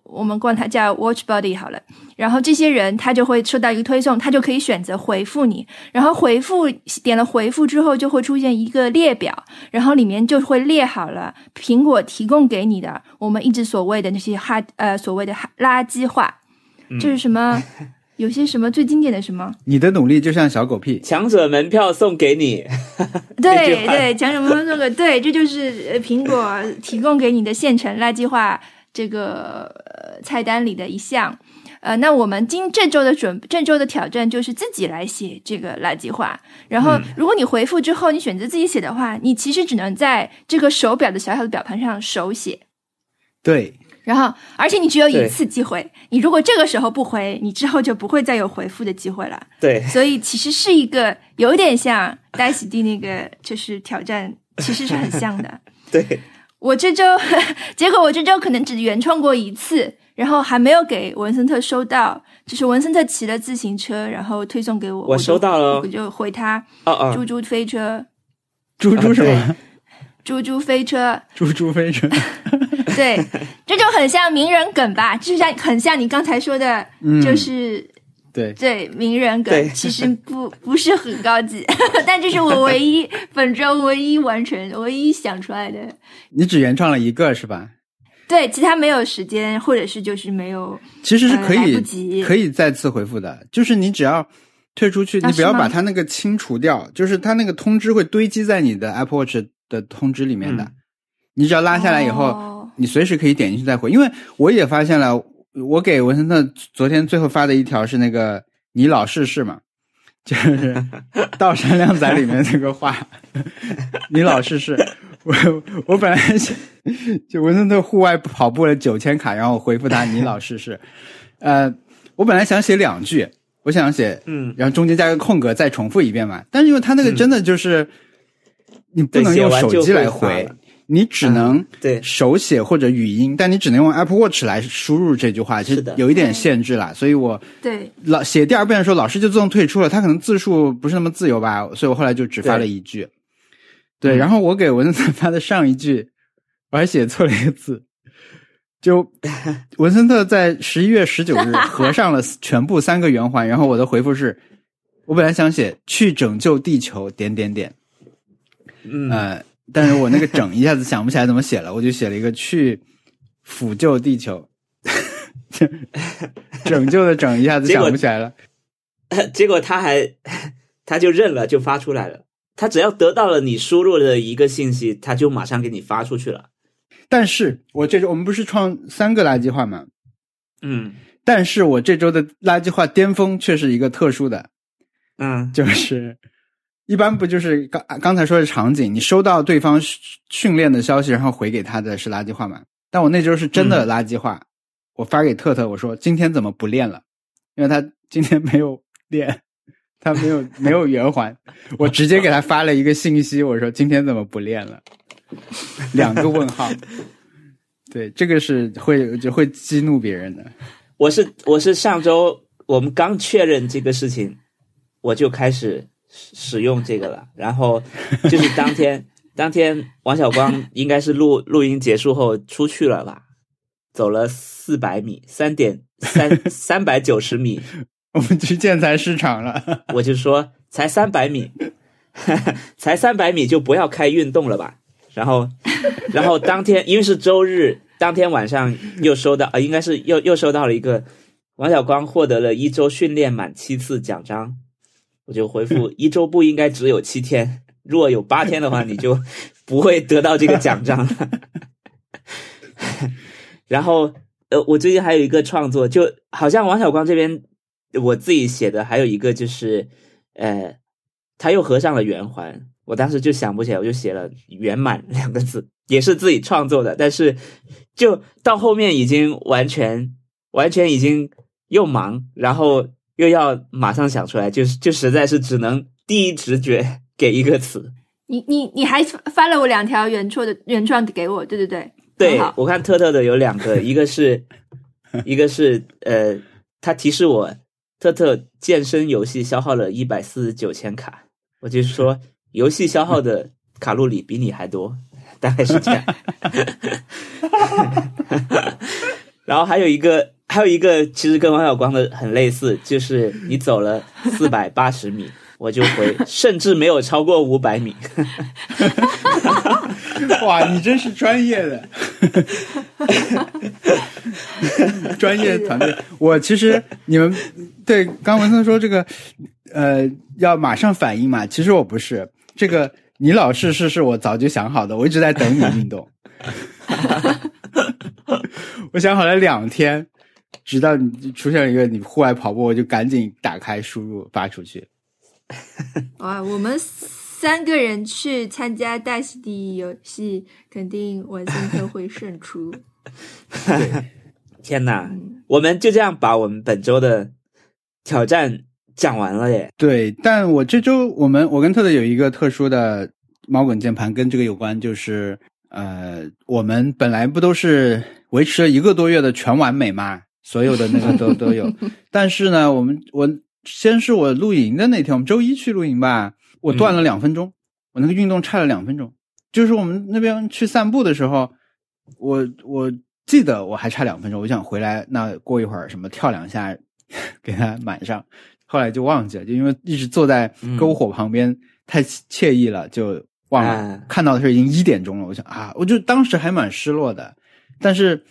我们管它叫 Watch Body 好了，然后这些人他就会收到一个推送，他就可以选择回复你，然后回复点了回复之后就会出现一个列表，然后里面就会列好了苹果提供给你的我们一直所谓的那些哈呃所谓的垃圾话，就是什么有些什么最经典的什么，你的努力就像小狗屁，强者门票送给你，对对，强者门票送给对，这就是苹果提供给你的现成垃圾话。这个呃菜单里的一项，呃，那我们今这周的准这周的挑战就是自己来写这个垃圾话。然后，如果你回复之后你选择自己写的话，你其实只能在这个手表的小小的表盘上手写。对。然后，而且你只有一次机会，你如果这个时候不回，你之后就不会再有回复的机会了。对。所以其实是一个有点像戴喜地那个就是挑战，其实是很像的。对。我这周，结果我这周可能只原创过一次，然后还没有给文森特收到。就是文森特骑了自行车，然后推送给我，我收到了，我就回他。哦哦，猪猪飞车，猪猪什么？猪猪飞车，猪猪飞车。对，这就很像名人梗吧？就像很像你刚才说的，就是。对对，名人梗其实不 不是很高级，但这是我唯一本周唯一完成、唯一想出来的。你只原创了一个是吧？对，其他没有时间，或者是就是没有。其实是可以可以再次回复的，就是你只要退出去，你不要把它那个清除掉，就是它那个通知会堆积在你的 Apple Watch 的通知里面的。你只要拉下来以后，你随时可以点进去再回。因为我也发现了。我给文森特昨天最后发的一条是那个“你老试试”嘛，就是 《道山靓仔》里面那个话，“你老试试”。我我本来想就文森特户外跑步了九千卡，然后我回复他“你老试试”。呃，我本来想写两句，我想写嗯，然后中间加个空格再重复一遍嘛。但是因为他那个真的就是你不能用手机来回，你只能对。手写或者语音，但你只能用 Apple Watch 来输入这句话，其实有一点限制啦。所以我对，老写第二遍的时候，老师就自动退出了，他可能字数不是那么自由吧，所以我后来就只发了一句。对，嗯然后我给文森特发的上一句，我还写错了一个字。就 文森特在十一月十九日 合上了全部三个圆环，然后我的回复是，我本来想写去拯救地球点点点，嗯，呃，但是我那个整一下子想不起来怎么写了，我就写了一个去抚救地球，拯救的拯一下子想不起来了。结果他还他就认了，就发出来了。他只要得到了你输入的一个信息，他就马上给你发出去了。但是我这周我们不是创三个垃圾话吗？嗯但是我这周的垃圾话巅峰却是一个特殊的，嗯就是一般不就是刚刚才说的场景，你收到对方训训练的消息，然后回给他的是垃圾话嘛？但我那周是真的垃圾话，我发给特特，我说今天怎么不练了？因为他今天没有练，他没有没有圆环，我直接给他发了一个信息，我说今天怎么不练了？两个问号。对，这个是会就会激怒别人的。我是我是上周我们刚确认这个事情，我就开始使使用这个了。然后就是当天 当天王小光应该是录录音结束后出去了吧，走了四百米，三点三 三百九十米，我们去建材市场了，我就说才三百米，才三百米就不要开运动了吧。然后，然后当天因为是周日，当天晚上又收到，呃，应该是又又收到了一个王小光获得了一周训练满七次奖章，我就回复一周不应该只有七天，如果有八天的话，你就 不会得到这个奖章了。然后，呃，我最近还有一个创作，就好像王小光这边我自己写的，还有一个就是，呃，他又合上了圆环，我当时就想不起来，我就写了“圆满”两个字，也是自己创作的，但是就到后面已经完全完全已经又忙，然后又要马上想出来，就是就实在是只能第一直觉 给一个词。你你你还发了我两条原创的原创给我，对对对，对，我看特特的有两个，一个是一个是呃，他提示我特特健身游戏消耗了一百四十九千卡，我就说 游戏消耗的卡路里比你还多，大概是这样。然后还有一个，还有一个，其实跟王小光的很类似，就是你走了四百八十米，我就回，甚至没有超过五百米。哇，你真是专业的，专业团队。我其实你们对刚文森说这个，呃，要马上反应嘛。其实我不是这个，你老是是是我早就想好的，我一直在等你运动。我想好了两天，直到你出现一个你户外跑步，我就赶紧打开输入发出去。哇，我们三个人去参加大溪地游戏，肯定文森特会胜出。天哪，我们就这样把我们本周的挑战讲完了耶！对，但我这周我们我跟特特有一个特殊的猫滚键盘跟这个有关，就是呃，我们本来不都是维持了一个多月的全完美嘛，所有的那个都都有，但是呢，我们我先是我露营的那天，我们周一去露营吧，我断了两分钟，我那个运动差了两分钟，就是我们那边去散步的时候，我我记得我还差两分钟，我想回来，那过一会儿什么跳两下 给它满上。后来就忘记了，就因为一直坐在篝火旁边，太惬意了，就忘了。啊看到的时候已经一点钟了，我想啊，我就当时还蛮失落的，但是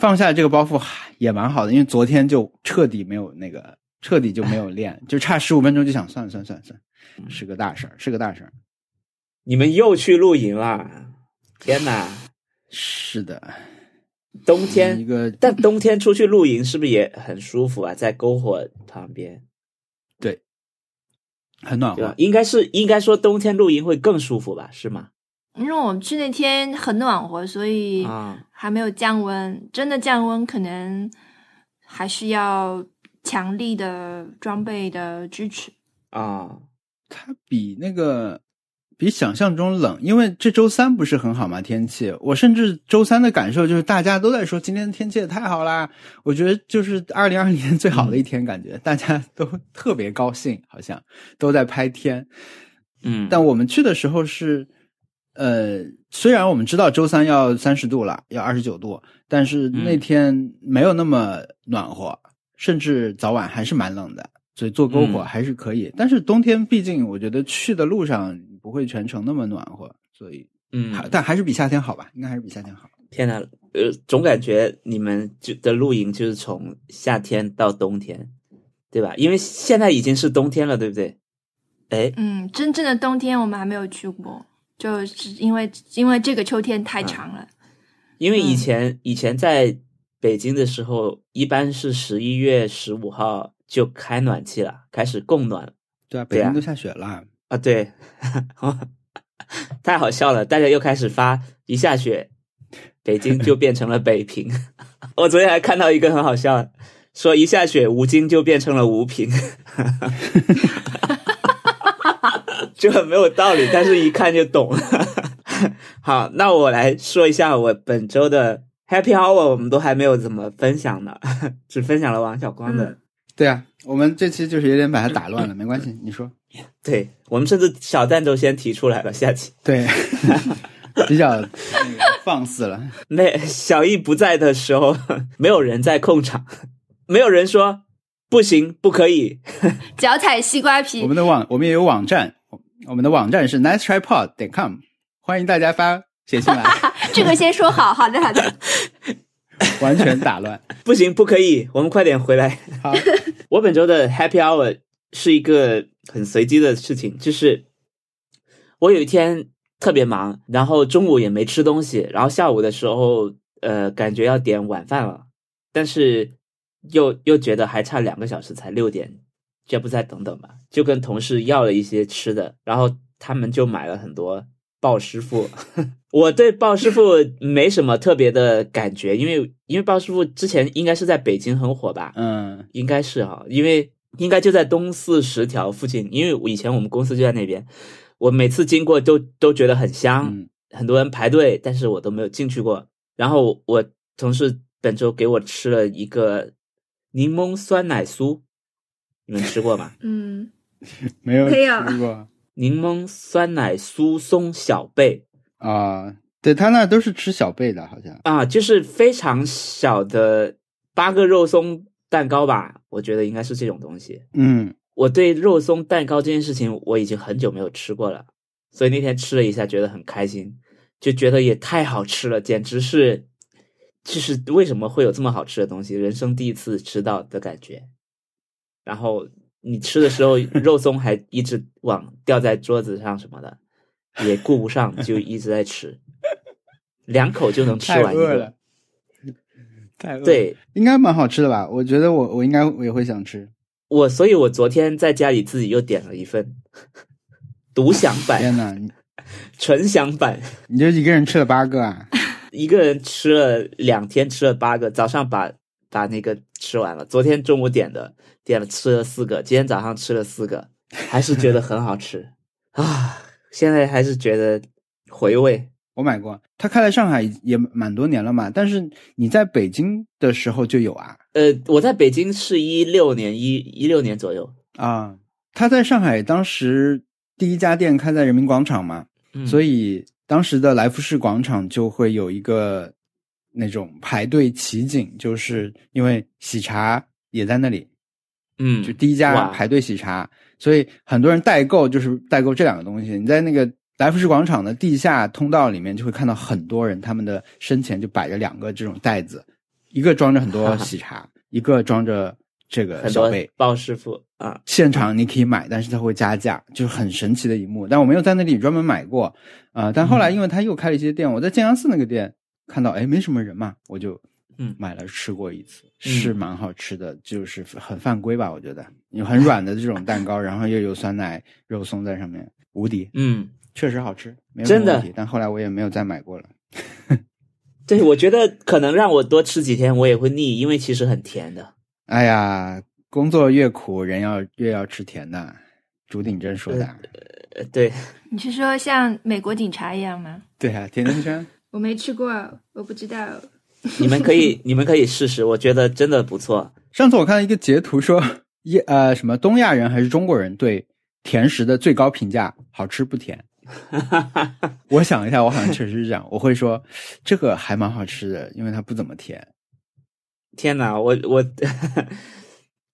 放下这个包袱也蛮好的，因为昨天就彻底没有那个，彻底就没有练，就差十五分钟就想算了算了算了算了，是个大事儿，是个大事儿。你们又去露营了！天哪，是的，冬天一，个但冬天出去露营是不是也很舒服啊？在篝火旁边，对很暖和？，应该是应该说冬天露营会更舒服吧？是吗？因为我们去那天很暖和，所以啊，还没有降温。真的降温，可能还是要强力的装备的支持。啊，它比那个比想象中冷，因为这周三不是很好嘛天气。我甚至周三的感受就是大家都在说今天的天气也太好啦，我觉得就是二零二零年最好的一天，感觉大家都特别高兴，好像都在拍天。嗯，但我们去的时候是，呃，虽然我们知道周三要三十度了，要二十九度，但是那天没有那么暖和，甚至早晚还是蛮冷的，所以做篝火嗯还是可以。但是冬天毕竟我觉得去的路上不会全程那么暖和，所以嗯，还但还是比夏天好吧，应该还是比夏天好。天呐，呃，总感觉你们就的露营就是从夏天到冬天，对吧？因为现在已经是冬天了，对不对？哎，嗯，真正的冬天我们还没有去过，就是因为因为这个秋天太长了。因为以嗯前、以前在北京的时候，一般是十一月十五号就开暖气了，开始供暖了对啊，北京都下雪了。啊。对，太好笑了，大家又开始发一下雪，北京就变成了北平。我昨天还看到一个很好笑的，说一下雪，吴京就变成了吴平。就很没有道理，但是一看就懂了。好，那我来说一下我本周的 Happy Hour，我们都还没有怎么分享呢，只分享了王小光的。对啊，我们这期就是有点把它打乱了，没关系，你说。对我们甚至小赞都先提出来了，下期对，比较那个放肆了。没小易不在的时候，没有人在控场，没有人说不行不可以。脚踩西瓜皮我，们的网我们也有网站，我们的网站是 nicetripod 点 com，欢迎大家发写信来，这个先说好，好的好的。完全打乱。不行，不可以，我们快点回来。好，我本周的 Happy Hour 是一个很随机的事情，就是我有一天特别忙，然后中午也没吃东西，然后下午的时候，呃，感觉要点晚饭了，但是又又觉得还差两个小时才六点，这不再等等吧？就跟同事要了一些吃的，然后他们就买了很多鲍师傅。我对鲍师傅没什么特别的感觉，因为因为鲍师傅之前应该是在北京很火吧，嗯应该是哈，因为应该就在东四十条附近，因为我以前我们公司就在那边，我每次经过都都觉得很香，嗯很多人排队，但是我都没有进去过。然后我同事本周给我吃了一个柠檬酸奶酥，你们吃过吗？嗯，没有没有吃过柠檬酸奶酥松小贝啊。对他那都是吃小贝的，好像。啊，就是非常小的八个肉松蛋糕吧，我觉得应该是这种东西。嗯，我对肉松蛋糕这件事情我已经很久没有吃过了，所以那天吃了一下，觉得很开心，就觉得也太好吃了，简直是，就是为什么会有这么好吃的东西，人生第一次吃到的感觉。然后你吃的时候，肉松还一直往掉在桌子上什么的，也顾不上，就一直在吃，两口就能吃完一个太饿了。，太饿了。，对应该蛮好吃的吧？我觉得我我应该我也会想吃。我，所以我昨天在家里自己又点了一份独享版。天呐，纯享版，你就一个人吃了八个啊？一个人吃了两天，吃了八个，早上把把那个吃完了。昨天中午点的，点了吃了四个，今天早上吃了四个，还是觉得很好吃啊！现在还是觉得回味。我买过，它开在上海也蛮多年了嘛，但是你在北京的时候就有啊呃，我在北京是一六年一一六年左右，啊！他在上海当时第一家店开在人民广场嘛，嗯、所以以当时的来福士广场就会有一个那种排队奇景，就是因为喜茶也在那里，嗯，就第一家排队喜茶，所以很多人代购就是代购这两个东西。你在那个来福士广场的地下通道里面，就会看到很多人，他们的身前就摆着两个这种袋子，一个装着很多 喜茶，一个装着这个小贝。鲍师傅啊，现场你可以买，但是他会加价，就是很神奇的一幕。但我没有在那里专门买过，啊、但后来因为他又开了一些店，我在建阳寺那个店看到，哎，没什么人嘛，我就嗯买了吃过一次，嗯是蛮好吃的，就是很犯规吧，我觉得有很软的这种蛋糕，然后又有酸奶肉松在上面，无敌，嗯，确实好吃，没问题。但后来我也没有再买过了。对，我觉得可能让我多吃几天，我也会腻，因为其实很甜的。哎呀，工作越苦，人要越要吃甜的，朱鼎真说的。呃对，你是说像美国警察一样吗？对啊，甜甜圈。我没吃过，我不知道。你们可以你们可以试试，我觉得真的不错。上次我看到一个截图说，一呃什么东亚人还是中国人对甜食的最高评价，好吃不甜。我想一下，我好像确实是这样，我会说这个还蛮好吃的，因为它不怎么甜。天哪，我我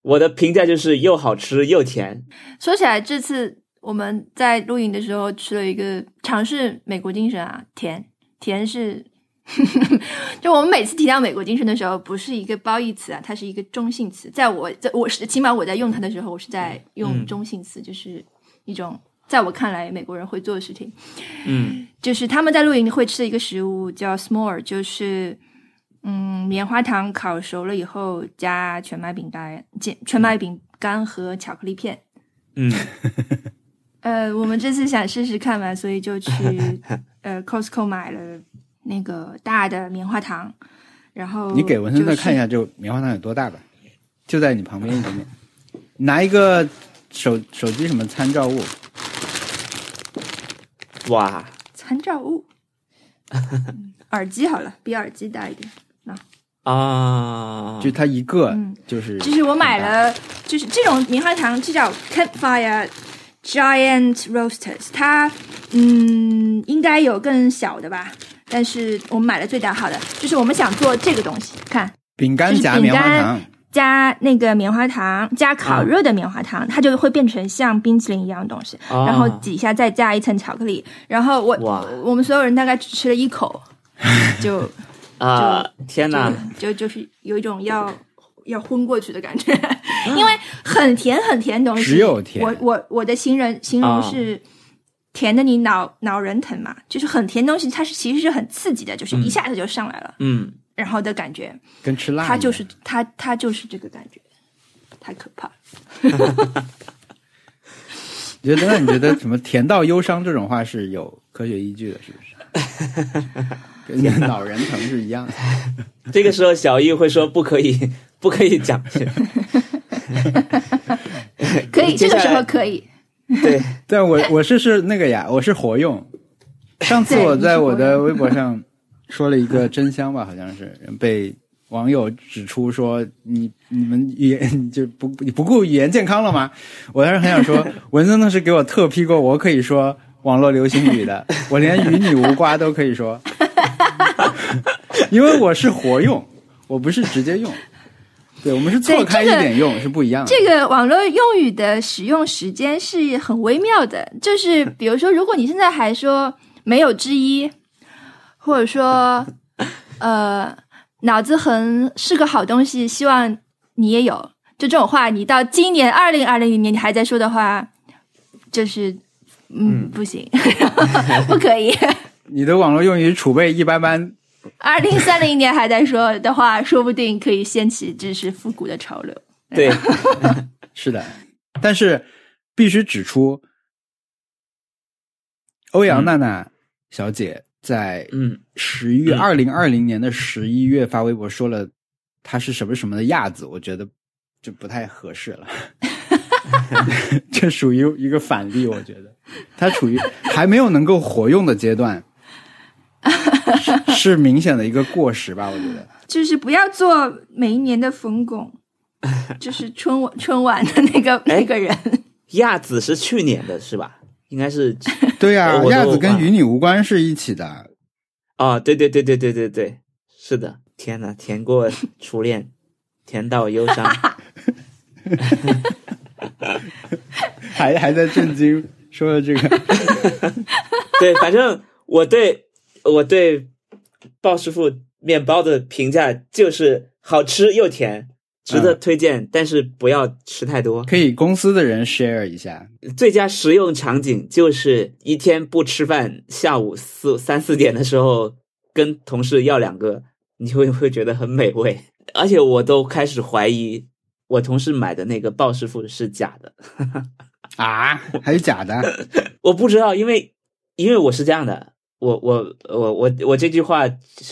我的评价就是又好吃又甜。说起来，这次我们在露营的时候吃了一个尝试美国精神啊，甜甜是，就我们每次提到美国精神的时候，不是一个褒义词啊，它是一个中性词。在我在我是起码我在用它的时候，我是在用中性词，就是一种在我看来美国人会做的事情。嗯就是他们在露营会吃的一个食物叫 s'more，就是嗯棉花糖烤熟了以后加全麦饼干、全全麦饼干和巧克力片。嗯 呃，我们这次想试试看嘛，所以就去 呃 Costco 买了那个大的棉花糖，然后你给文森特看一下，就棉花糖有多大吧？就在你旁边一点点，拿一个手手机什么参照物，哇，参照物，嗯 耳机好了，比耳机大一点。啊，就它一个嗯。就是，就是我买了，就是这种棉花糖，这叫 Campfire Giant Roasters，它嗯应该有更小的吧，但是我们买了最大号的，就是我们想做这个东西，看。饼干夹饼棉花干糖，加那个棉花糖，加烤热的棉花糖，它就会变成像冰淇淋一样的东西，啊。然后底下再加一层巧克力，然后我哇。我们所有人大概只吃了一口，就 啊，天哪，就就就是有一种要要昏过去的感觉，因为很甜很甜的东西，只有甜。我我我的形容形容啊。是甜的，你脑脑仁疼嘛，就是很甜东西，它是其实是很刺激的，就是一下子就上来了，嗯，然后的感觉，跟吃辣，它就是它它就是这个感觉，太可怕了。你 觉得？那你觉得什么“甜到忧伤”这种话是有科学依据的，是不是？跟你的脑仁疼是一样的。这个时候小易会说不可以，不可以讲。可以，这个时候可以。对，但我我是是那个呀，我是活用。上次我在我的微博上说了一个真香吧，好像是被网友指出说你你们语言就不你不顾语言健康了吗？我当时很想说，文森特是给我特批过，我可以说网络流行语的，我连与你无瓜都可以说，因为我是活用，我不是直接用。对，我们是错开一这个点用，是不一样的。这个网络用语的使用时间是很微妙的，就是比如说，如果你现在还说没有之一，或者说呃脑子很是个好东西，希望你也有，就这种话，你到今年二零二零年你还在说的话，就是嗯不行，不可以。你的网络用语储备一般般，二零三零年还在说的话，说不定可以掀起知识复古的潮流。对，是的，但是必须指出，欧阳娜娜小姐在嗯。十一月嗯。二零二零年的十一月发微博说了她是什么什么的亚子，我觉得就不太合适了。这属于一个反例，我觉得。她处于还没有能够活用的阶段，是是明显的一个过时吧？我觉得。就是不要做每一年的冯巩，就是春晚春晚的那个 那个人。亚子是去年的是吧？应该是对呀、亚子跟与你无关是一起的。哦，对对对对对对对，是的。天呐，甜过初恋，甜到忧伤。还还在震惊说了这个，对，反正我对我对鲍师傅面包的评价就是好吃又甜，值得推荐，但是不要吃太多。可以公司的人 share 一下。最佳实用场景就是一天不吃饭，下午四三四点的时候跟同事要两个，你会会觉得很美味。而且我都开始怀疑我同事买的那个鲍师傅是假的，啊，还是假的？我不知道，因为因为我是这样的，我我我我我这句话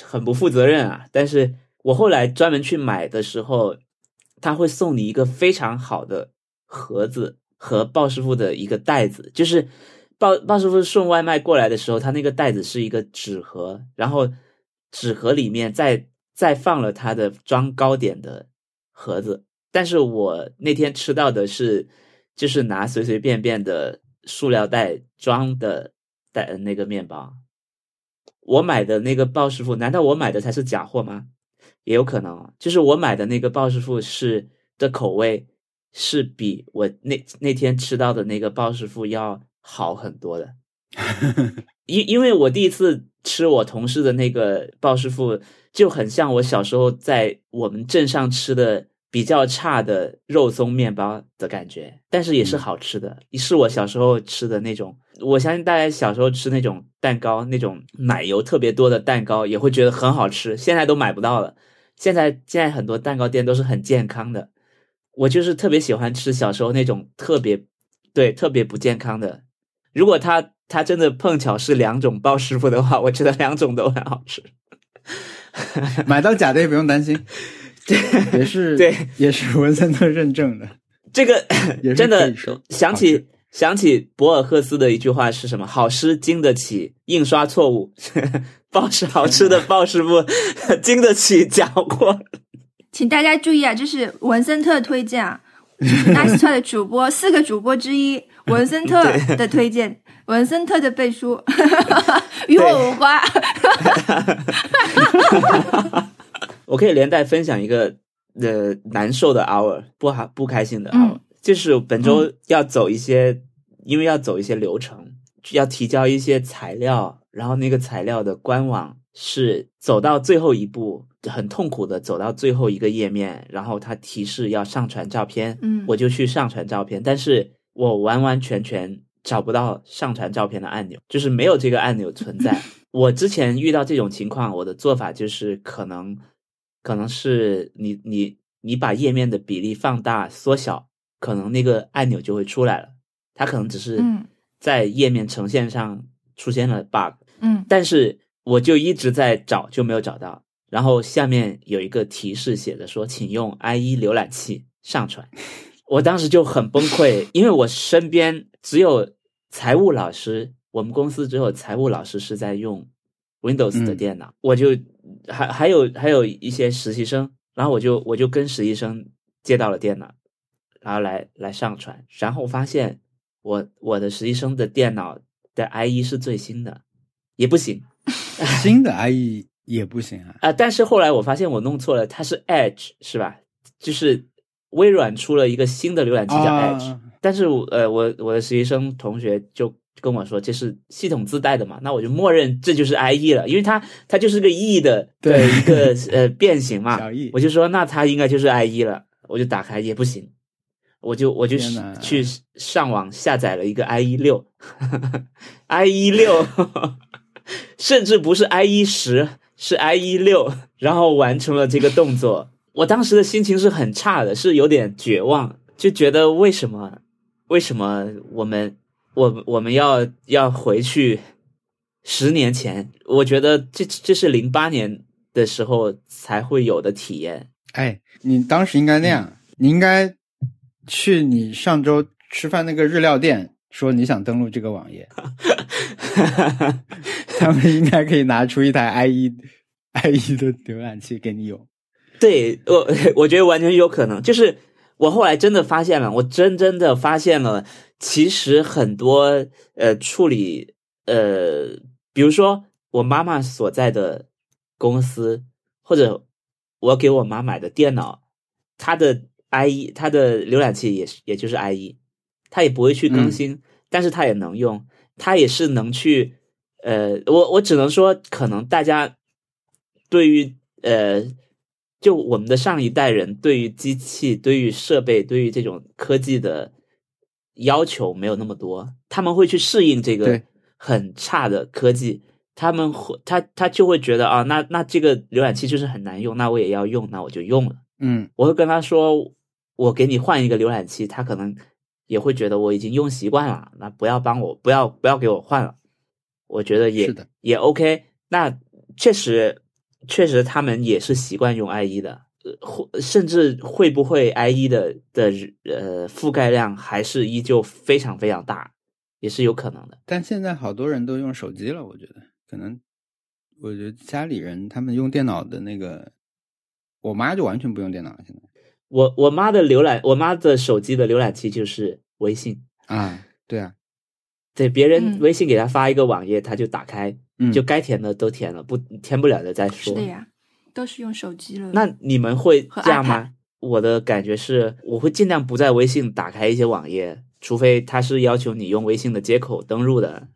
很不负责任啊。但是我后来专门去买的时候，他会送你一个非常好的盒子和鲍师傅的一个袋子，就是鲍鲍师傅送外卖过来的时候，他那个袋子是一个纸盒，然后纸盒里面再再放了他的装糕点的盒子。但是我那天吃到的是，就是拿随随便便的塑料袋装的袋那个面包。我买的那个鲍师傅，难道我买的才是假货吗？也有可能，就是我买的那个鲍师傅是的口味是比我那那天吃到的那个鲍师傅要好很多的。因因为我第一次吃我同事的那个鲍师傅，就很像我小时候在我们镇上吃的。比较差的肉松面包的感觉，但是也是好吃的，是我小时候吃的那种。我相信大家小时候吃那种蛋糕，那种奶油特别多的蛋糕，也会觉得很好吃。现在都买不到了。现在现在很多蛋糕店都是很健康的，我就是特别喜欢吃小时候那种特别对特别不健康的。如果他他真的碰巧是两种包师傅的话，我觉得两种都很好吃。买到假的也不用担心。也是对，也是文森特认证的。这个真的想起想起博尔赫斯的一句话是什么？好诗经得起印刷错误，鲍是好吃的鲍师傅经得起假货。请大家注意啊，这是文森特推荐啊，纳西特的主播四个主播之一，文森特的推荐，文森特的背书，与我无关。我可以连带分享一个呃难受的 hour，不好不开心的 hour，就是本周要走一些，因为要走一些流程，要提交一些材料，然后那个材料的官网是走到最后一步，很痛苦的走到最后一个页面，然后它提示要上传照片，嗯，我就去上传照片，但是我完完全全找不到上传照片的按钮，就是没有这个按钮存在。我之前遇到这种情况，我的做法就是可能。可能是你你你把页面的比例放大缩小，可能那个按钮就会出来了。它可能只是在页面呈现上出现了 bug，嗯，但是我就一直在找，就没有找到。然后下面有一个提示写着说，请用 IE 浏览器上传。我当时就很崩溃，因为我身边只有财务老师，我们公司只有财务老师是在用 Windows 的电脑，我就。还还有还有一些实习生，然后我就我就跟实习生借到了电脑，然后来来上传，然后发现我我的实习生的电脑的 IE 是最新的，也不行 新的 IE 也不行啊啊！但是后来我发现我弄错了，它是 Edge 是吧？就是微软出了一个新的浏览器叫 Edge，但是呃我我的实习生同学就。跟我说这是系统自带的嘛？那我就默认这就是 IE 了，因为它它就是个 E 的的一个呃 变形嘛。我就说那它应该就是 IE 了，我就打开也不行，我就我就去上网下载了一个 IE 六，IE 六，甚至不是 IE 十，是 IE 六，然后完成了这个动作。我当时的心情是很差的，是有点绝望，就觉得为什么为什么我们。我我们要要回去十年前，我觉得这这是零八年的时候才会有的体验。哎，你当时应该那样，你应该去你上周吃饭那个日料店，说你想登录这个网页，他们应该可以拿出一台 IE IE 的浏览器给你用。对，我我觉得完全有可能。就是我后来真的发现了，我真真的发现了。其实很多呃处理呃，比如说我妈妈所在的公司，或者我给我妈买的电脑，它的 IE 它的浏览器也是也就是 IE，它也不会去更新，但是它也能用，它也是能去呃，我我只能说，可能大家对于呃，就我们的上一代人对于机器、对于设备、对于这种科技的。要求没有那么多，他们会去适应这个很差的科技，他们会他他就会觉得啊，那那这个浏览器就是很难用，那我也要用，那我就用了。嗯，我会跟他说，我给你换一个浏览器，他可能也会觉得我已经用习惯了，那不要帮我，不要不要给我换了。我觉得也也 OK，那确实确实他们也是习惯用 IE 的。或甚至会不会 IE 的的呃覆盖量还是依旧非常非常大，也是有可能的。但现在好多人都用手机了，我觉得可能，我觉得家里人他们用电脑的那个，我妈就完全不用电脑了。现在我我妈的浏览，我妈的手机的浏览器就是微信，啊，对啊，对别人嗯微信给他发一个网页，他就打开，嗯，就该填的都填了，不填不了的再说是的。呀，都是用手机了。那你们会这样吗？我的感觉是，我会尽量不在微信打开一些网页，除非他是要求你用微信的接口登录的。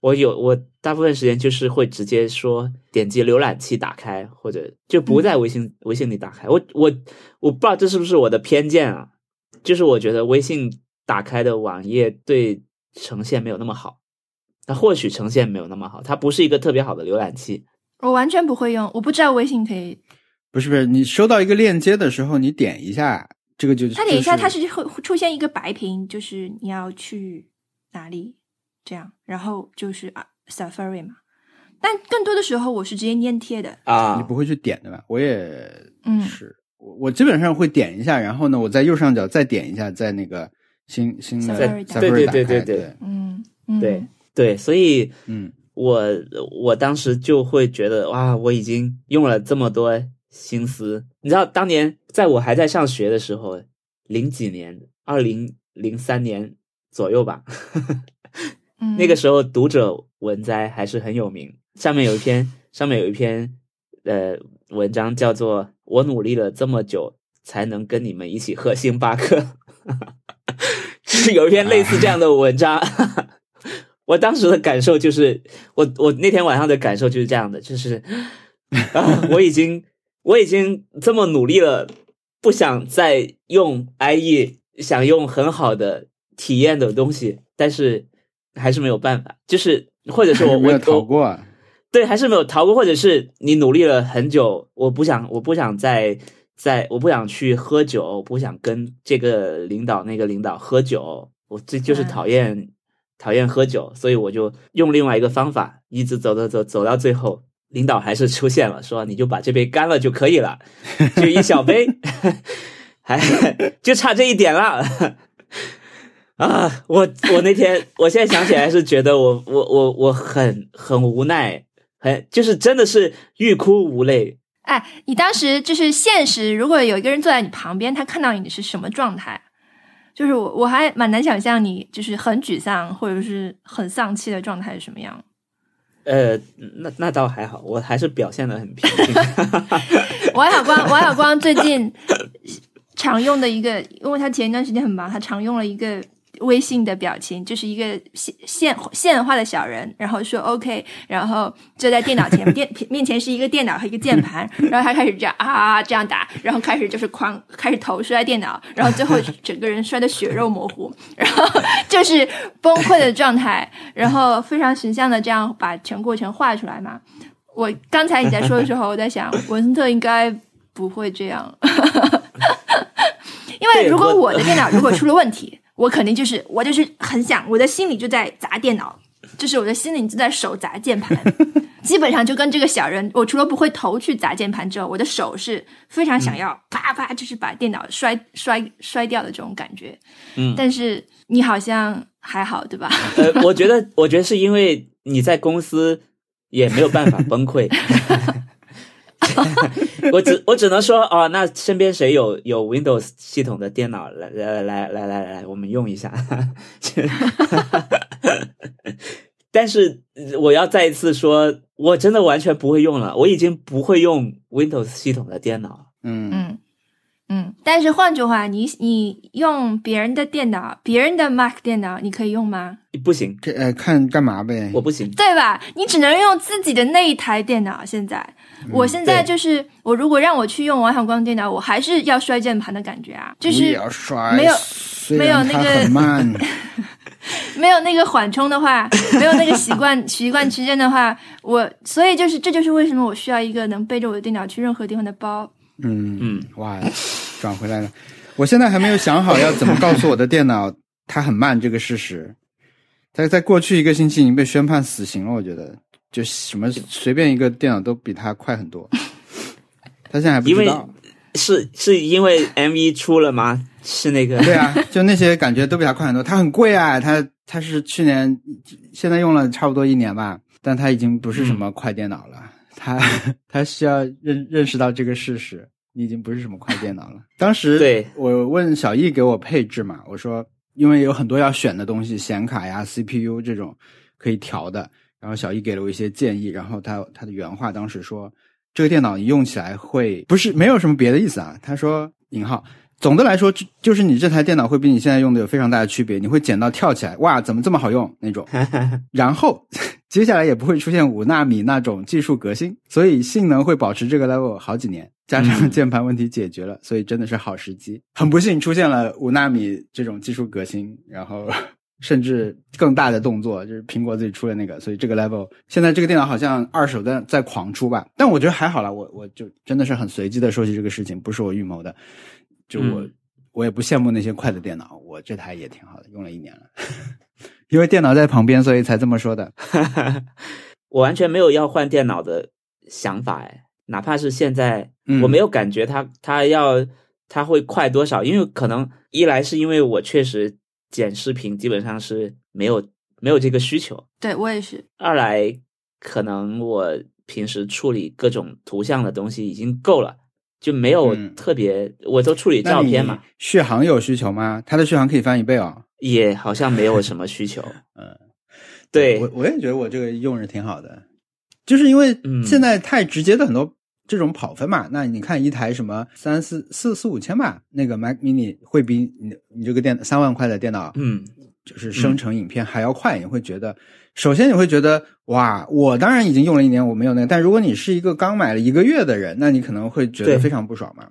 我有我大部分时间就是会直接说点击浏览器打开，或者就不在微信、微信里打开。我我我不知道这是不是我的偏见啊，就是我觉得微信打开的网页对呈现没有那么好，它或许呈现没有那么好，它不是一个特别好的浏览器。我完全不会用，我不知道微信可以。不是不是，你收到一个链接的时候，你点一下，这个就它点一下，它是是会会出现一个白屏，就是你要去哪里这样，然后就是啊 Safari 嘛。但更多的时候，我是直接粘贴的。啊你不会去点对吧？我也嗯是，我我基本上会点一下，然后呢，我在右上角再点一下，在那个新新的 Safari 对对对对对对，嗯嗯，对对，所以嗯我我当时就会觉得哇，我已经用了这么多心思。你知道，当年在我还在上学的时候，零几年，二零零三年左右吧，嗯 那个时候读者文摘还是很有名，上面有一篇，上面有一篇呃文章叫做“我努力了这么久才能跟你们一起喝星巴克 ”，就 是有一篇类似这样的文章。我当时的感受就是，我我那天晚上的感受就是这样的，就是啊，我已经我已经这么努力了，不想再用 IE，想用很好的体验的东西，但是还是没有办法，就是或者是我我我逃过啊，对，还是没有逃过，或者是你努力了很久，我不想，我不想再再，我不想去喝酒，我不想跟这个领导那个领导喝酒，我这就是嗯。讨厌、讨厌喝酒，所以我就用另外一个方法，一直走走走走到最后，领导还是出现了，说你就把这杯干了就可以了，就一小杯，还就差这一点了。啊，我我那天，我现在想起来是觉得我我我我很很无奈，很就是真的是欲哭无泪。哎，你当时就是现实，如果有一个人坐在你旁边，他看到你是什么状态？就是我我还蛮难想象你就是很沮丧或者是很丧气的状态是什么样。呃，那那倒还好，我还是表现的很平静。王小光，王小光最近常用的一个，因为他前一段时间很忙，他常用了一个微信的表情，就是一个现现现化的小人，然后说 OK，然后就在电脑前 电面前是一个电脑和一个键盘，然后他开始这样啊这样打，然后开始就是狂开始头摔电脑，然后最后整个人摔得血肉模糊，然后就是崩溃的状态，然后非常形象的这样把全过程画出来嘛。我刚才你在说的时候，我在想文森特应该不会这样，因为如果我我的电脑如果出了问题，我肯定就是我就是很想，我的心里就在砸电脑，就是我的心里就在手砸键盘，基本上就跟这个小人，我除了不会头去砸键盘之后，我的手是非常想要啪啪，就是把电脑摔摔摔掉的这种感觉。嗯但是你好像还好，对吧？呃，我觉得，我觉得是因为你在公司也没有办法崩溃。我只我只能说哦，那身边谁有有 Windows 系统的电脑，来来来来来来，我们用一下。但是我要再一次说，我真的完全不会用了，我已经不会用 Windows 系统的电脑。嗯嗯嗯，但是换句话，你你用别人的电脑，别人的 Mac 电脑，你可以用吗？不行，这呃看干嘛呗？我不行。对吧？你只能用自己的那一台电脑。现在，我现在就是我，如果让我去用王小光电脑，我还是要摔键盘的感觉啊，就不是要摔，没有没有那个慢，没有那个缓冲的话，没有那个习惯习惯区间的话，我所以就是这就是为什么我需要一个能背着我的电脑去任何地方的包。嗯嗯，哇，转回来了。我现在还没有想好要怎么告诉我的电脑它很慢这个事实。在在过去一个星期已经被宣判死刑了，我觉得就什么随便一个电脑都比它快很多。他现在还不知道。是是因为 M 一出了吗？是那个对啊，就那些感觉都比它快很多。它很贵啊，它它是去年现在用了差不多一年吧，但它已经不是什么快电脑了。它它需要认认识到这个事实，你已经不是什么快电脑了。当时对我问小易给我配置嘛，我说因为有很多要选的东西，显卡呀、CPU 这种可以调的。然后小易给了我一些建议，然后他他的原话当时说，这个电脑你用起来会不是没有什么别的意思啊。他说引号，总的来说就就是你这台电脑会比你现在用的有非常大的区别，你会捡到跳起来，哇，怎么这么好用那种。然后接下来也不会出现五纳米那种技术革新，所以性能会保持这个 level 好几年。加上键盘问题解决了，所以真的是好时机。很不幸出现了五纳米这种技术革新，然后。甚至更大的动作，就是苹果自己出了那个，所以这个 level 现在这个电脑好像二手在在狂出吧，但我觉得还好了，我我就真的是很随机的说起这个事情，不是我预谋的，就我、嗯。我也不羡慕那些快的电脑，我这台也挺好的，用了一年了，因为电脑在旁边，所以才这么说的。我完全没有要换电脑的想法哎，哪怕是现在，嗯。我没有感觉它它要它会快多少，因为可能一来是因为我确实剪视频基本上是没有没有这个需求，对我也是，二来可能我平时处理各种图像的东西已经够了，就没有嗯特别，我都处理照片嘛，续航有需求吗？它的续航可以翻一倍哦。也好像没有什么需求。嗯，对我我也觉得我这个用着挺好的，就是因为嗯现在太直接的很多这种跑分嘛。那你看一台什么三四四四五千吧，那个 Mac Mini 会比你你这个电三万块的电脑，嗯，就是生成影片还要快。你会觉得，首先你会觉得哇，我当然已经用了一年，我没有那个。但如果你是一个刚买了一个月的人，那你可能会觉得非常不爽嘛。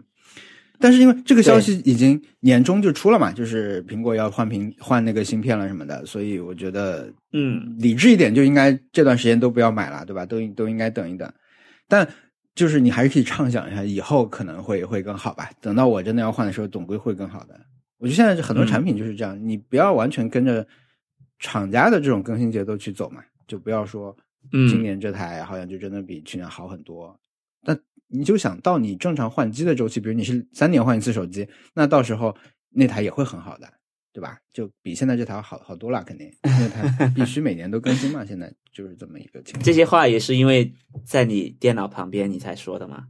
但是因为这个消息已经年终就出了嘛，就是苹果要换屏换那个芯片了什么的，所以我觉得嗯，理智一点就应该这段时间都不要买了，对吧？都都应该等一等。但就是你还是可以畅想一下，以后可能会会更好吧。等到我真的要换的时候，总归会更好的。我觉得现在很多产品就是这样，你不要完全跟着厂家的这种更新节奏去走嘛，就不要说嗯今年这台好像就真的比去年好很多。但你就想到你正常换机的周期，比如你是三年换一次手机，那到时候那台也会很好的，对吧？就比现在这台好好多了，肯定，那台必须每年都更新嘛。现在就是这么一个情况。这些话也是因为在你电脑旁边你才说的吗？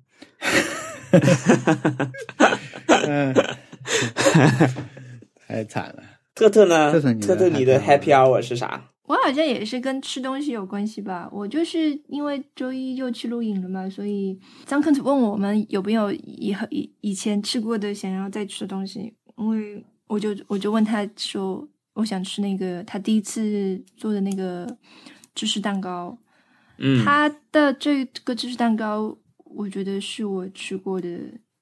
嗯，太惨了。特特呢？特特你的特特你的 happy Hour 是啥？我好像也是跟吃东西有关系吧。我就是因为周一又去录影了嘛，所以张克问我们有没有以后以以前吃过的想要再吃的东西，因为我就我就问他说，我想吃那个他第一次做的那个芝士蛋糕，嗯，他的这个芝士蛋糕，我觉得是我吃过的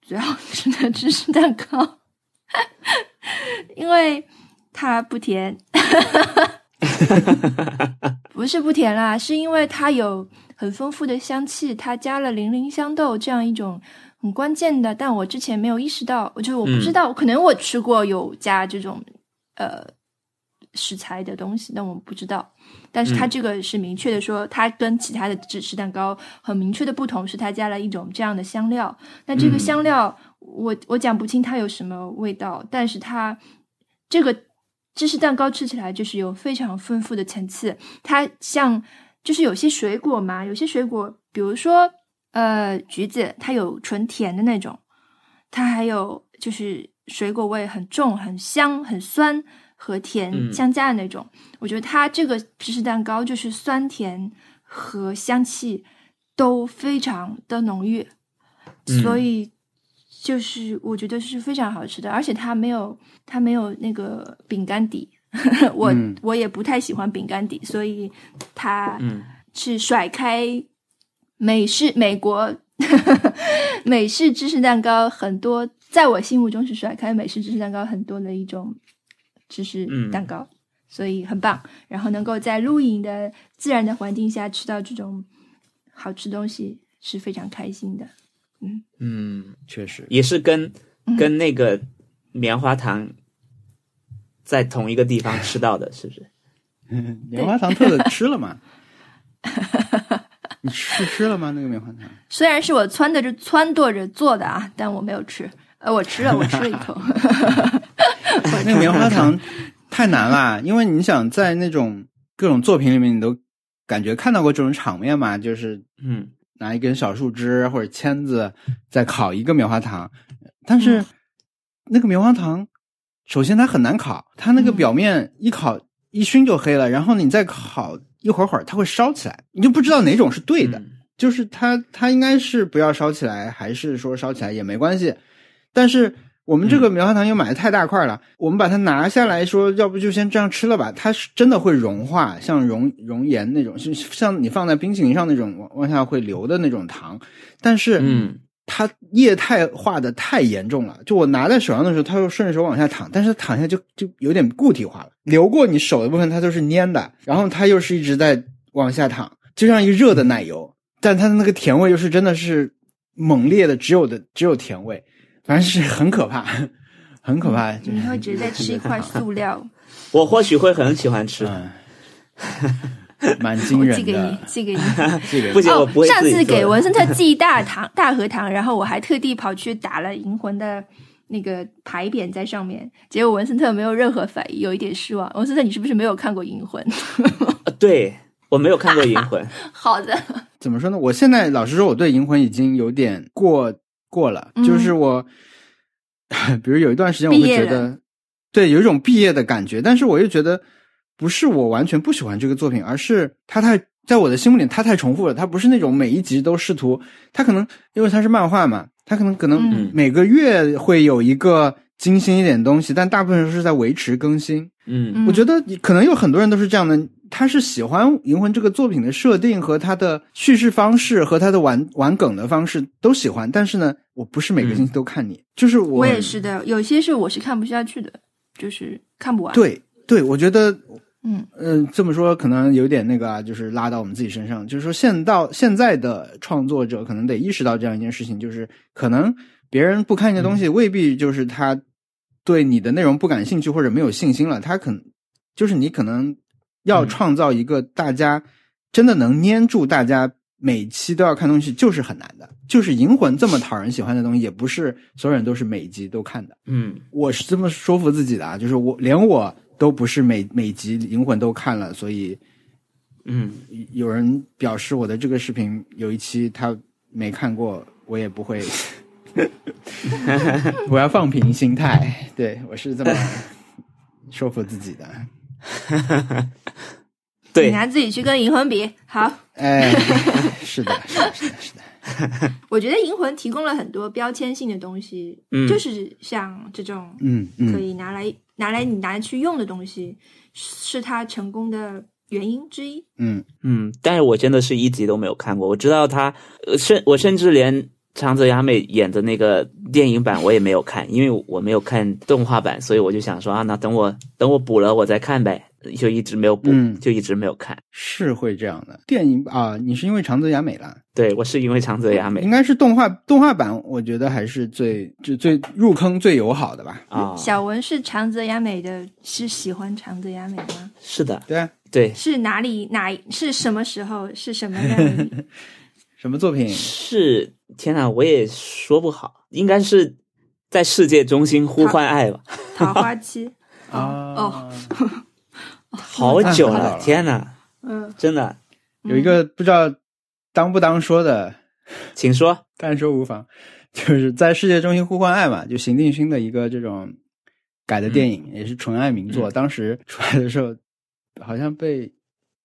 最好吃的芝士蛋糕，因为它不甜，不是不甜啦，是因为它有很丰富的香气，它加了零陵香豆这样一种很关键的，但我之前没有意识到，我就是我不知道，可能我吃过有加这种呃食材的东西，但我不知道。但是它这个是明确的说，它跟其他的芝士蛋糕很明确的不同，是它加了一种这样的香料。那这个香料，我我讲不清它有什么味道，但是它这个芝士蛋糕吃起来就是有非常丰富的层次。它像就是有些水果嘛，有些水果，比如说呃橘子，它有纯甜的那种，它还有就是水果味很重、很香、很酸和甜嗯相加的那种。我觉得它这个芝士蛋糕就是酸甜和香气都非常的浓郁，嗯所以就是我觉得是非常好吃的，而且它没有它没有那个饼干底，我、嗯我也不太喜欢饼干底，所以它嗯是甩开美式美国 美式芝士蛋糕很多，在我心目中是甩开美式芝士蛋糕很多的一种芝士蛋糕，所以很棒。然后能够在露营的自然的环境下吃到这种好吃东西，是非常开心的。嗯，确实，也是跟嗯跟那个棉花糖在同一个地方吃到的，是不是？棉花糖特的吃了吗？你吃吃了吗？那个棉花糖？虽然是我撺掇着撺掇着做的啊，但我没有吃。呃，我吃了，我吃了一口。那个棉花糖太难了，因为你想在那种各种作品里面，你都感觉看到过这种场面嘛，就是嗯拿一根小树枝或者签子再烤一个棉花糖，但是那个棉花糖，首先它很难烤，它那个嗯表面一烤一熏就黑了，然后你再烤一会儿会儿，它会烧起来，你就不知道哪种是对的。嗯就是它它应该是不要烧起来，还是说烧起来也没关系。但是我们这个棉花糖又买的太大块了，我们把它拿下来说，要不就先这样吃了吧。它是真的会融化，像熔熔岩那种，是像你放在冰淇淋上那种往往下会流的那种糖。但是，嗯，它液态化的太严重了。就我拿在手上的时候，它又顺着手往下淌，但是淌下就就有点固体化了，流过你手的部分它都是粘的，然后它又是一直在往下淌，就像一个热的奶油。但它的那个甜味又是真的是猛烈的，只有的只有甜味，反正是很可怕，很可怕。就是你会觉得在吃一块塑料。我或许会很喜欢吃，嗯，蛮惊我人寄给你，，寄给你。这个不行，我不会上次给文森特寄大糖大盒糖，然后我还特地跑去打了银魂的那个牌匾在上面，结果文森特没有任何反应，有一点失望。文森特，你是不是没有看过银魂？呃对我没有看过《银魂》，好的，怎么说呢？我现在老实说，我对《银魂》已经有点过过了，嗯就是我，比如有一段时间我会觉得，对，有一种毕业的感觉，但是我又觉得不是我完全不喜欢这个作品，而是它太在我的心目里它太重复了，它不是那种每一集都试图，它可能因为它是漫画嘛，它可能可能嗯。每个月会有一个精心一点东西，但大部分都是在维持更新。嗯。嗯。我觉得可能有很多人都是这样的，他是喜欢《银魂》这个作品的设定和他的叙事方式和他的玩玩梗的方式都喜欢，但是呢，我不是每个星期都看你，就是我我也是的，有些是我是看不下去的，就是看不完。，对对，我觉得嗯嗯、这么说可能有点那个啊，就是拉到我们自己身上，就是说现到现在的创作者可能得意识到这样一件事情，就是可能别人不看你的东西，未必就是他对你的内容不感兴趣或者没有信心了，他可能就是你可能要嗯创造一个大家真的能粘住大家。每期都要看东西，就是很难的。就是《银魂》这么讨人喜欢的东西，也不是所有人都是每集都看的。嗯我是这么说服自己的啊，就是我连我都不是每每集《银魂》都看了，所以嗯，有人表示我的这个视频有一期他没看过，我也不会 我要放平心态，对我是这么说服自己的。你 对，拿自己去跟银魂比。好，哎，是的，是的，是的，是的，我觉得银魂提供了很多标签性的东西，嗯就是像这种嗯嗯，可以拿来、拿来你拿去用的东西，是它成功的原因之一。嗯嗯，但是我真的是一集都没有看过。我知道他，呃甚我甚至连长泽雅美演的那个电影版我也没有看，因为我没有看动画版，所以我就想说啊，那等我等我补了我再看呗，就一直没有补，嗯就一直没有看。是会这样的。电影啊，你是因为长泽雅美了，对我是因为长泽雅美应该是动画动画版，我觉得还是最就最入坑最友好的吧。啊，小文是长泽雅美的，是喜欢长泽雅美吗？是的，对啊，对，是哪里哪是什么时候是什么 什么作品？是天哪，我也说不好，应该是在世界中心呼唤爱吧，桃花期？啊哦，好久了，天哪，嗯，真的，有一个不知道当不当说的，请说。但说无妨，就是在世界中心呼唤爱嘛，就邢定勋的一个这种改的电影，也是纯爱名作。嗯当时出来的时候，好像被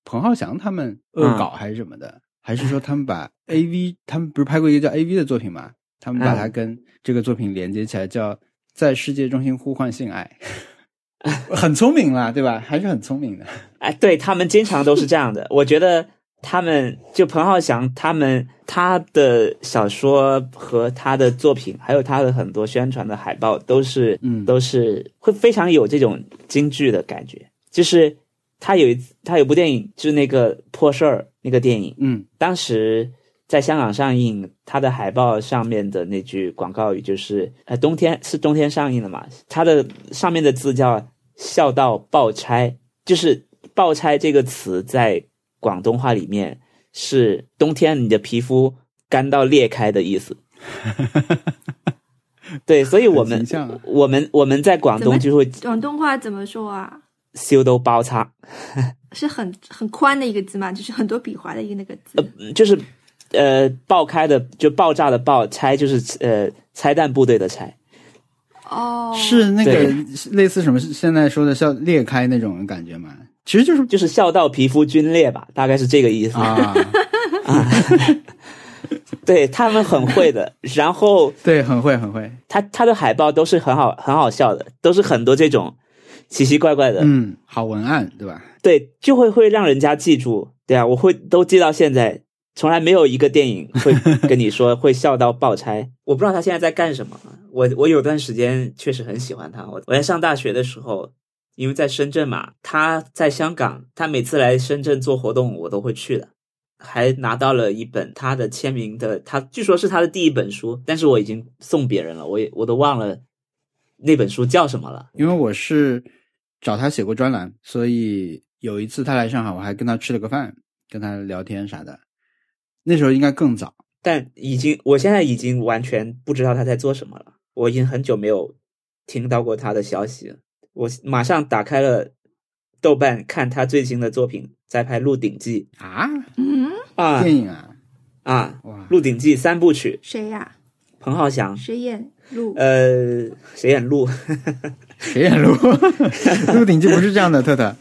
彭浩翔他们恶搞还是什么的，还是说他们把 A V，他们不是拍过一个叫 A V 的作品吗？他们把它嗯跟这个作品连接起来，叫在世界中心呼唤性爱。很聪明啦，对吧？还是很聪明的。哎，对他们经常都是这样的。我觉得他们就彭浩翔他们他的小说和他的作品，还有他的很多宣传的海报，都是嗯都是会非常有这种京剧的感觉。就是他有一次他有部电影，就是那个破事儿那个电影，嗯当时在香港上映，它的海报上面的那句广告语就是，呃，冬天是冬天上映的嘛，它的上面的字叫“笑到爆拆”，就是“爆拆”这个词在广东话里面是冬天你的皮肤干到裂开的意思。对，所以我们我们我们在广东就会广东话怎么说啊？修都包叉，是很很宽的一个字嘛，就是很多笔画的一个那个字。呃就是呃爆开的就爆炸的爆，拆就是呃拆弹部队的拆。哦，是那个类似什么现在说的像裂开那种感觉吗？其实就是就是笑到皮肤皲裂吧，大概是这个意思。啊，对他们很会的，然后对，很会很会，他他的海报都是很好很好笑的，都是很多这种奇奇怪怪的，嗯，好文案对吧？对，就会会让人家记住。对啊，我会都记到现在，从来没有一个电影 会跟你说会笑到爆拆。我不知道他现在在干什么。我我有段时间确实很喜欢他。我我在上大学的时候，因为在深圳嘛，他在香港，他每次来深圳做活动，我都会去的。还拿到了一本他的签名的，他据说是他的第一本书，但是我已经送别人了，我也我都忘了那本书叫什么了。因为我是找他写过专栏，所以有一次他来上海，我还跟他吃了个饭，跟他聊天啥的。那时候应该更早，但已经，我现在已经完全不知道他在做什么了。我已经很久没有听到过他的消息了。我马上打开了豆瓣，看他最新的作品，在拍《鹿鼎记啊，嗯，》啊电影啊，啊，哇《鹿鼎记》三部曲，谁呀、彭浩翔，谁演鹿？呃，谁演鹿？谁演鹿？鹿鼎记不是这样的，特特，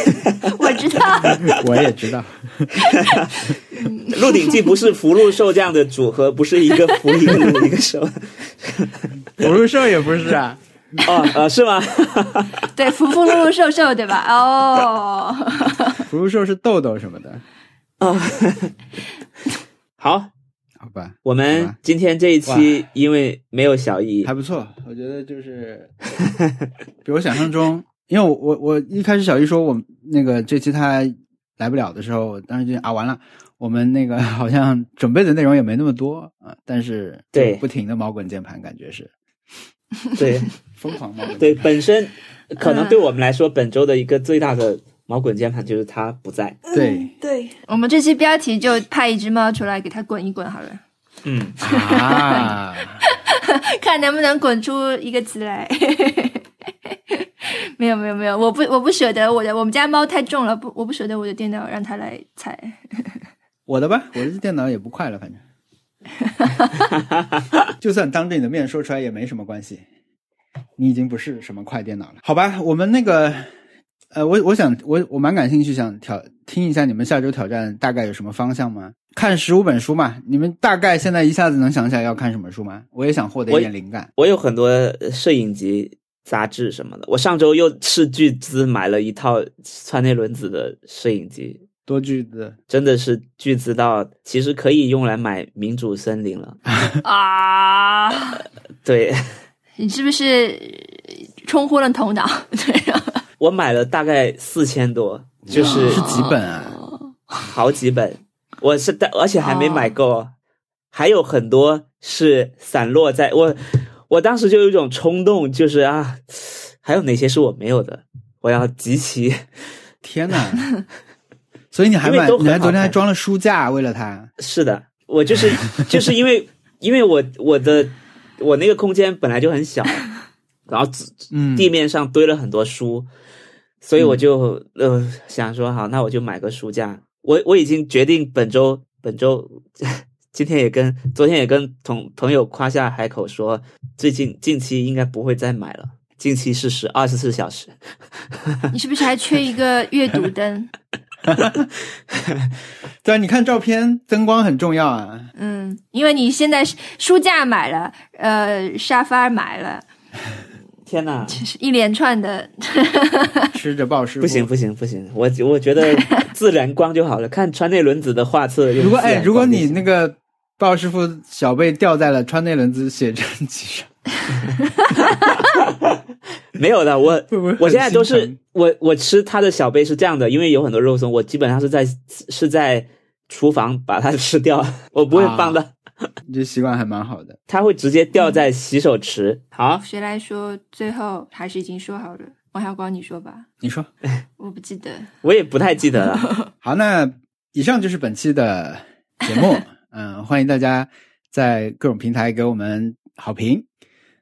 我知道，我也知道。《鹿鼎记》不是福禄寿这样的组合，不是一个福一个禄一个寿。福禄寿也不是啊，哦，呃，是吗？对，福福禄禄寿寿，对吧？哦，福禄寿是豆豆什么的，哦好，好吧，我们今天这一期因为没有小易还，不错，我觉得就是比我想象中，因为我我我一开始小姨说我那个这期他来不了的时候，我当时就啊完了，我们那个 好像准备的内容也没那么多啊，但是对不停的猫滚键盘，感觉是对疯狂毛滚键盘，对，本身可能对我们来说，本周的一个最大的毛滚键盘就是它不在。对对，我们这期标题就派一只猫出来给它滚一滚好了，嗯，啊，看能不能滚出一个词来。没有没有没有，我不我不舍得我的我们家猫太重了，不我不舍得我的电脑让它来踩。我的吧，我的电脑也不快了，反正。就算当着你的面说出来也没什么关系，你已经不是什么快电脑了，好吧？我们那个，呃，我我想我我蛮感兴趣，想挑听一下你们下周挑战大概有什么方向吗？看十五本书嘛，你们大概现在一下子能想起来要看什么书吗？我也想获得一点灵感。我有很多摄影集、杂志什么的。我上周又斥巨资买了一套川内伦子的摄影集，多巨资真的是巨资到其实可以用来买民主森林了。啊！对你是不是冲昏了头脑？我买了大概四千多，就是是几本啊？好几本，我是但而且还没买够，哦，还有很多是散落在我，我当时就有一种冲动，就是啊，还有哪些是我没有的，我要集齐。天哪！所以你还买，你还昨天还装了书架，为了它。是的，我就是就是因为因为我我的我那个空间本来就很小，然后嗯，地面上堆了很多书，所以我就、呃想说好，那我就买个书架。我我已经决定本周本周 今天也跟昨天也跟同朋友夸下海口说，最近近期应该不会再买了，近期是十二十四小时。你是不是还缺一个阅读灯？对啊，你看照片，灯光很重要啊。嗯，因为你现在书架买了，呃，沙发买了，天哪！就是一连串的。吃着暴师傅不行不行不行，我我觉得 自然光就好了。看川内伦子的画册如果哎，如果你那个鲍师傅小贝掉在了川内伦子写真集上，没有的，我我现在都是我我吃他的小贝是这样的，因为有很多肉松，我基本上是在是在厨房把它吃掉，我不会放的，你 这习惯还蛮好的。它会直接掉在洗手池。好，谁来说？最后还是已经说好了。王小光，你说吧，你说我不记得。我也不太记得了。好，那以上就是本期的节目。嗯，欢迎大家在各种平台给我们好评。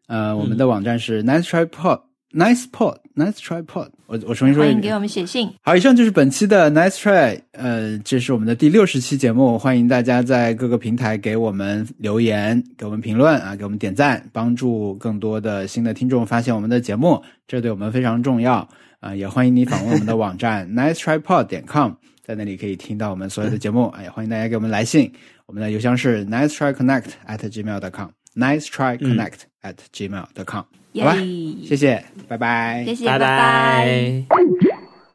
呃，我们的网站是 nice try pod Nice Pod，Nice Try Pod。我我重新说一遍。欢迎给我们写信。好，以上就是本期的 Nice Try，呃，这是我们的第六十期节目，欢迎大家在各个平台给我们留言、给我们评论啊，给我们点赞，帮助更多的新的听众发现我们的节目，这对我们非常重要啊！也欢迎你访问我们的网站 nicetrypod 点 com，在那里可以听到我们所有的节目。哎，欢迎大家给我们来信，我们的邮箱是 nicetryconnect at gmail dot com，nicetryconnect at gmail dot com。好吧，谢谢，拜拜，谢谢，拜拜拜。拜。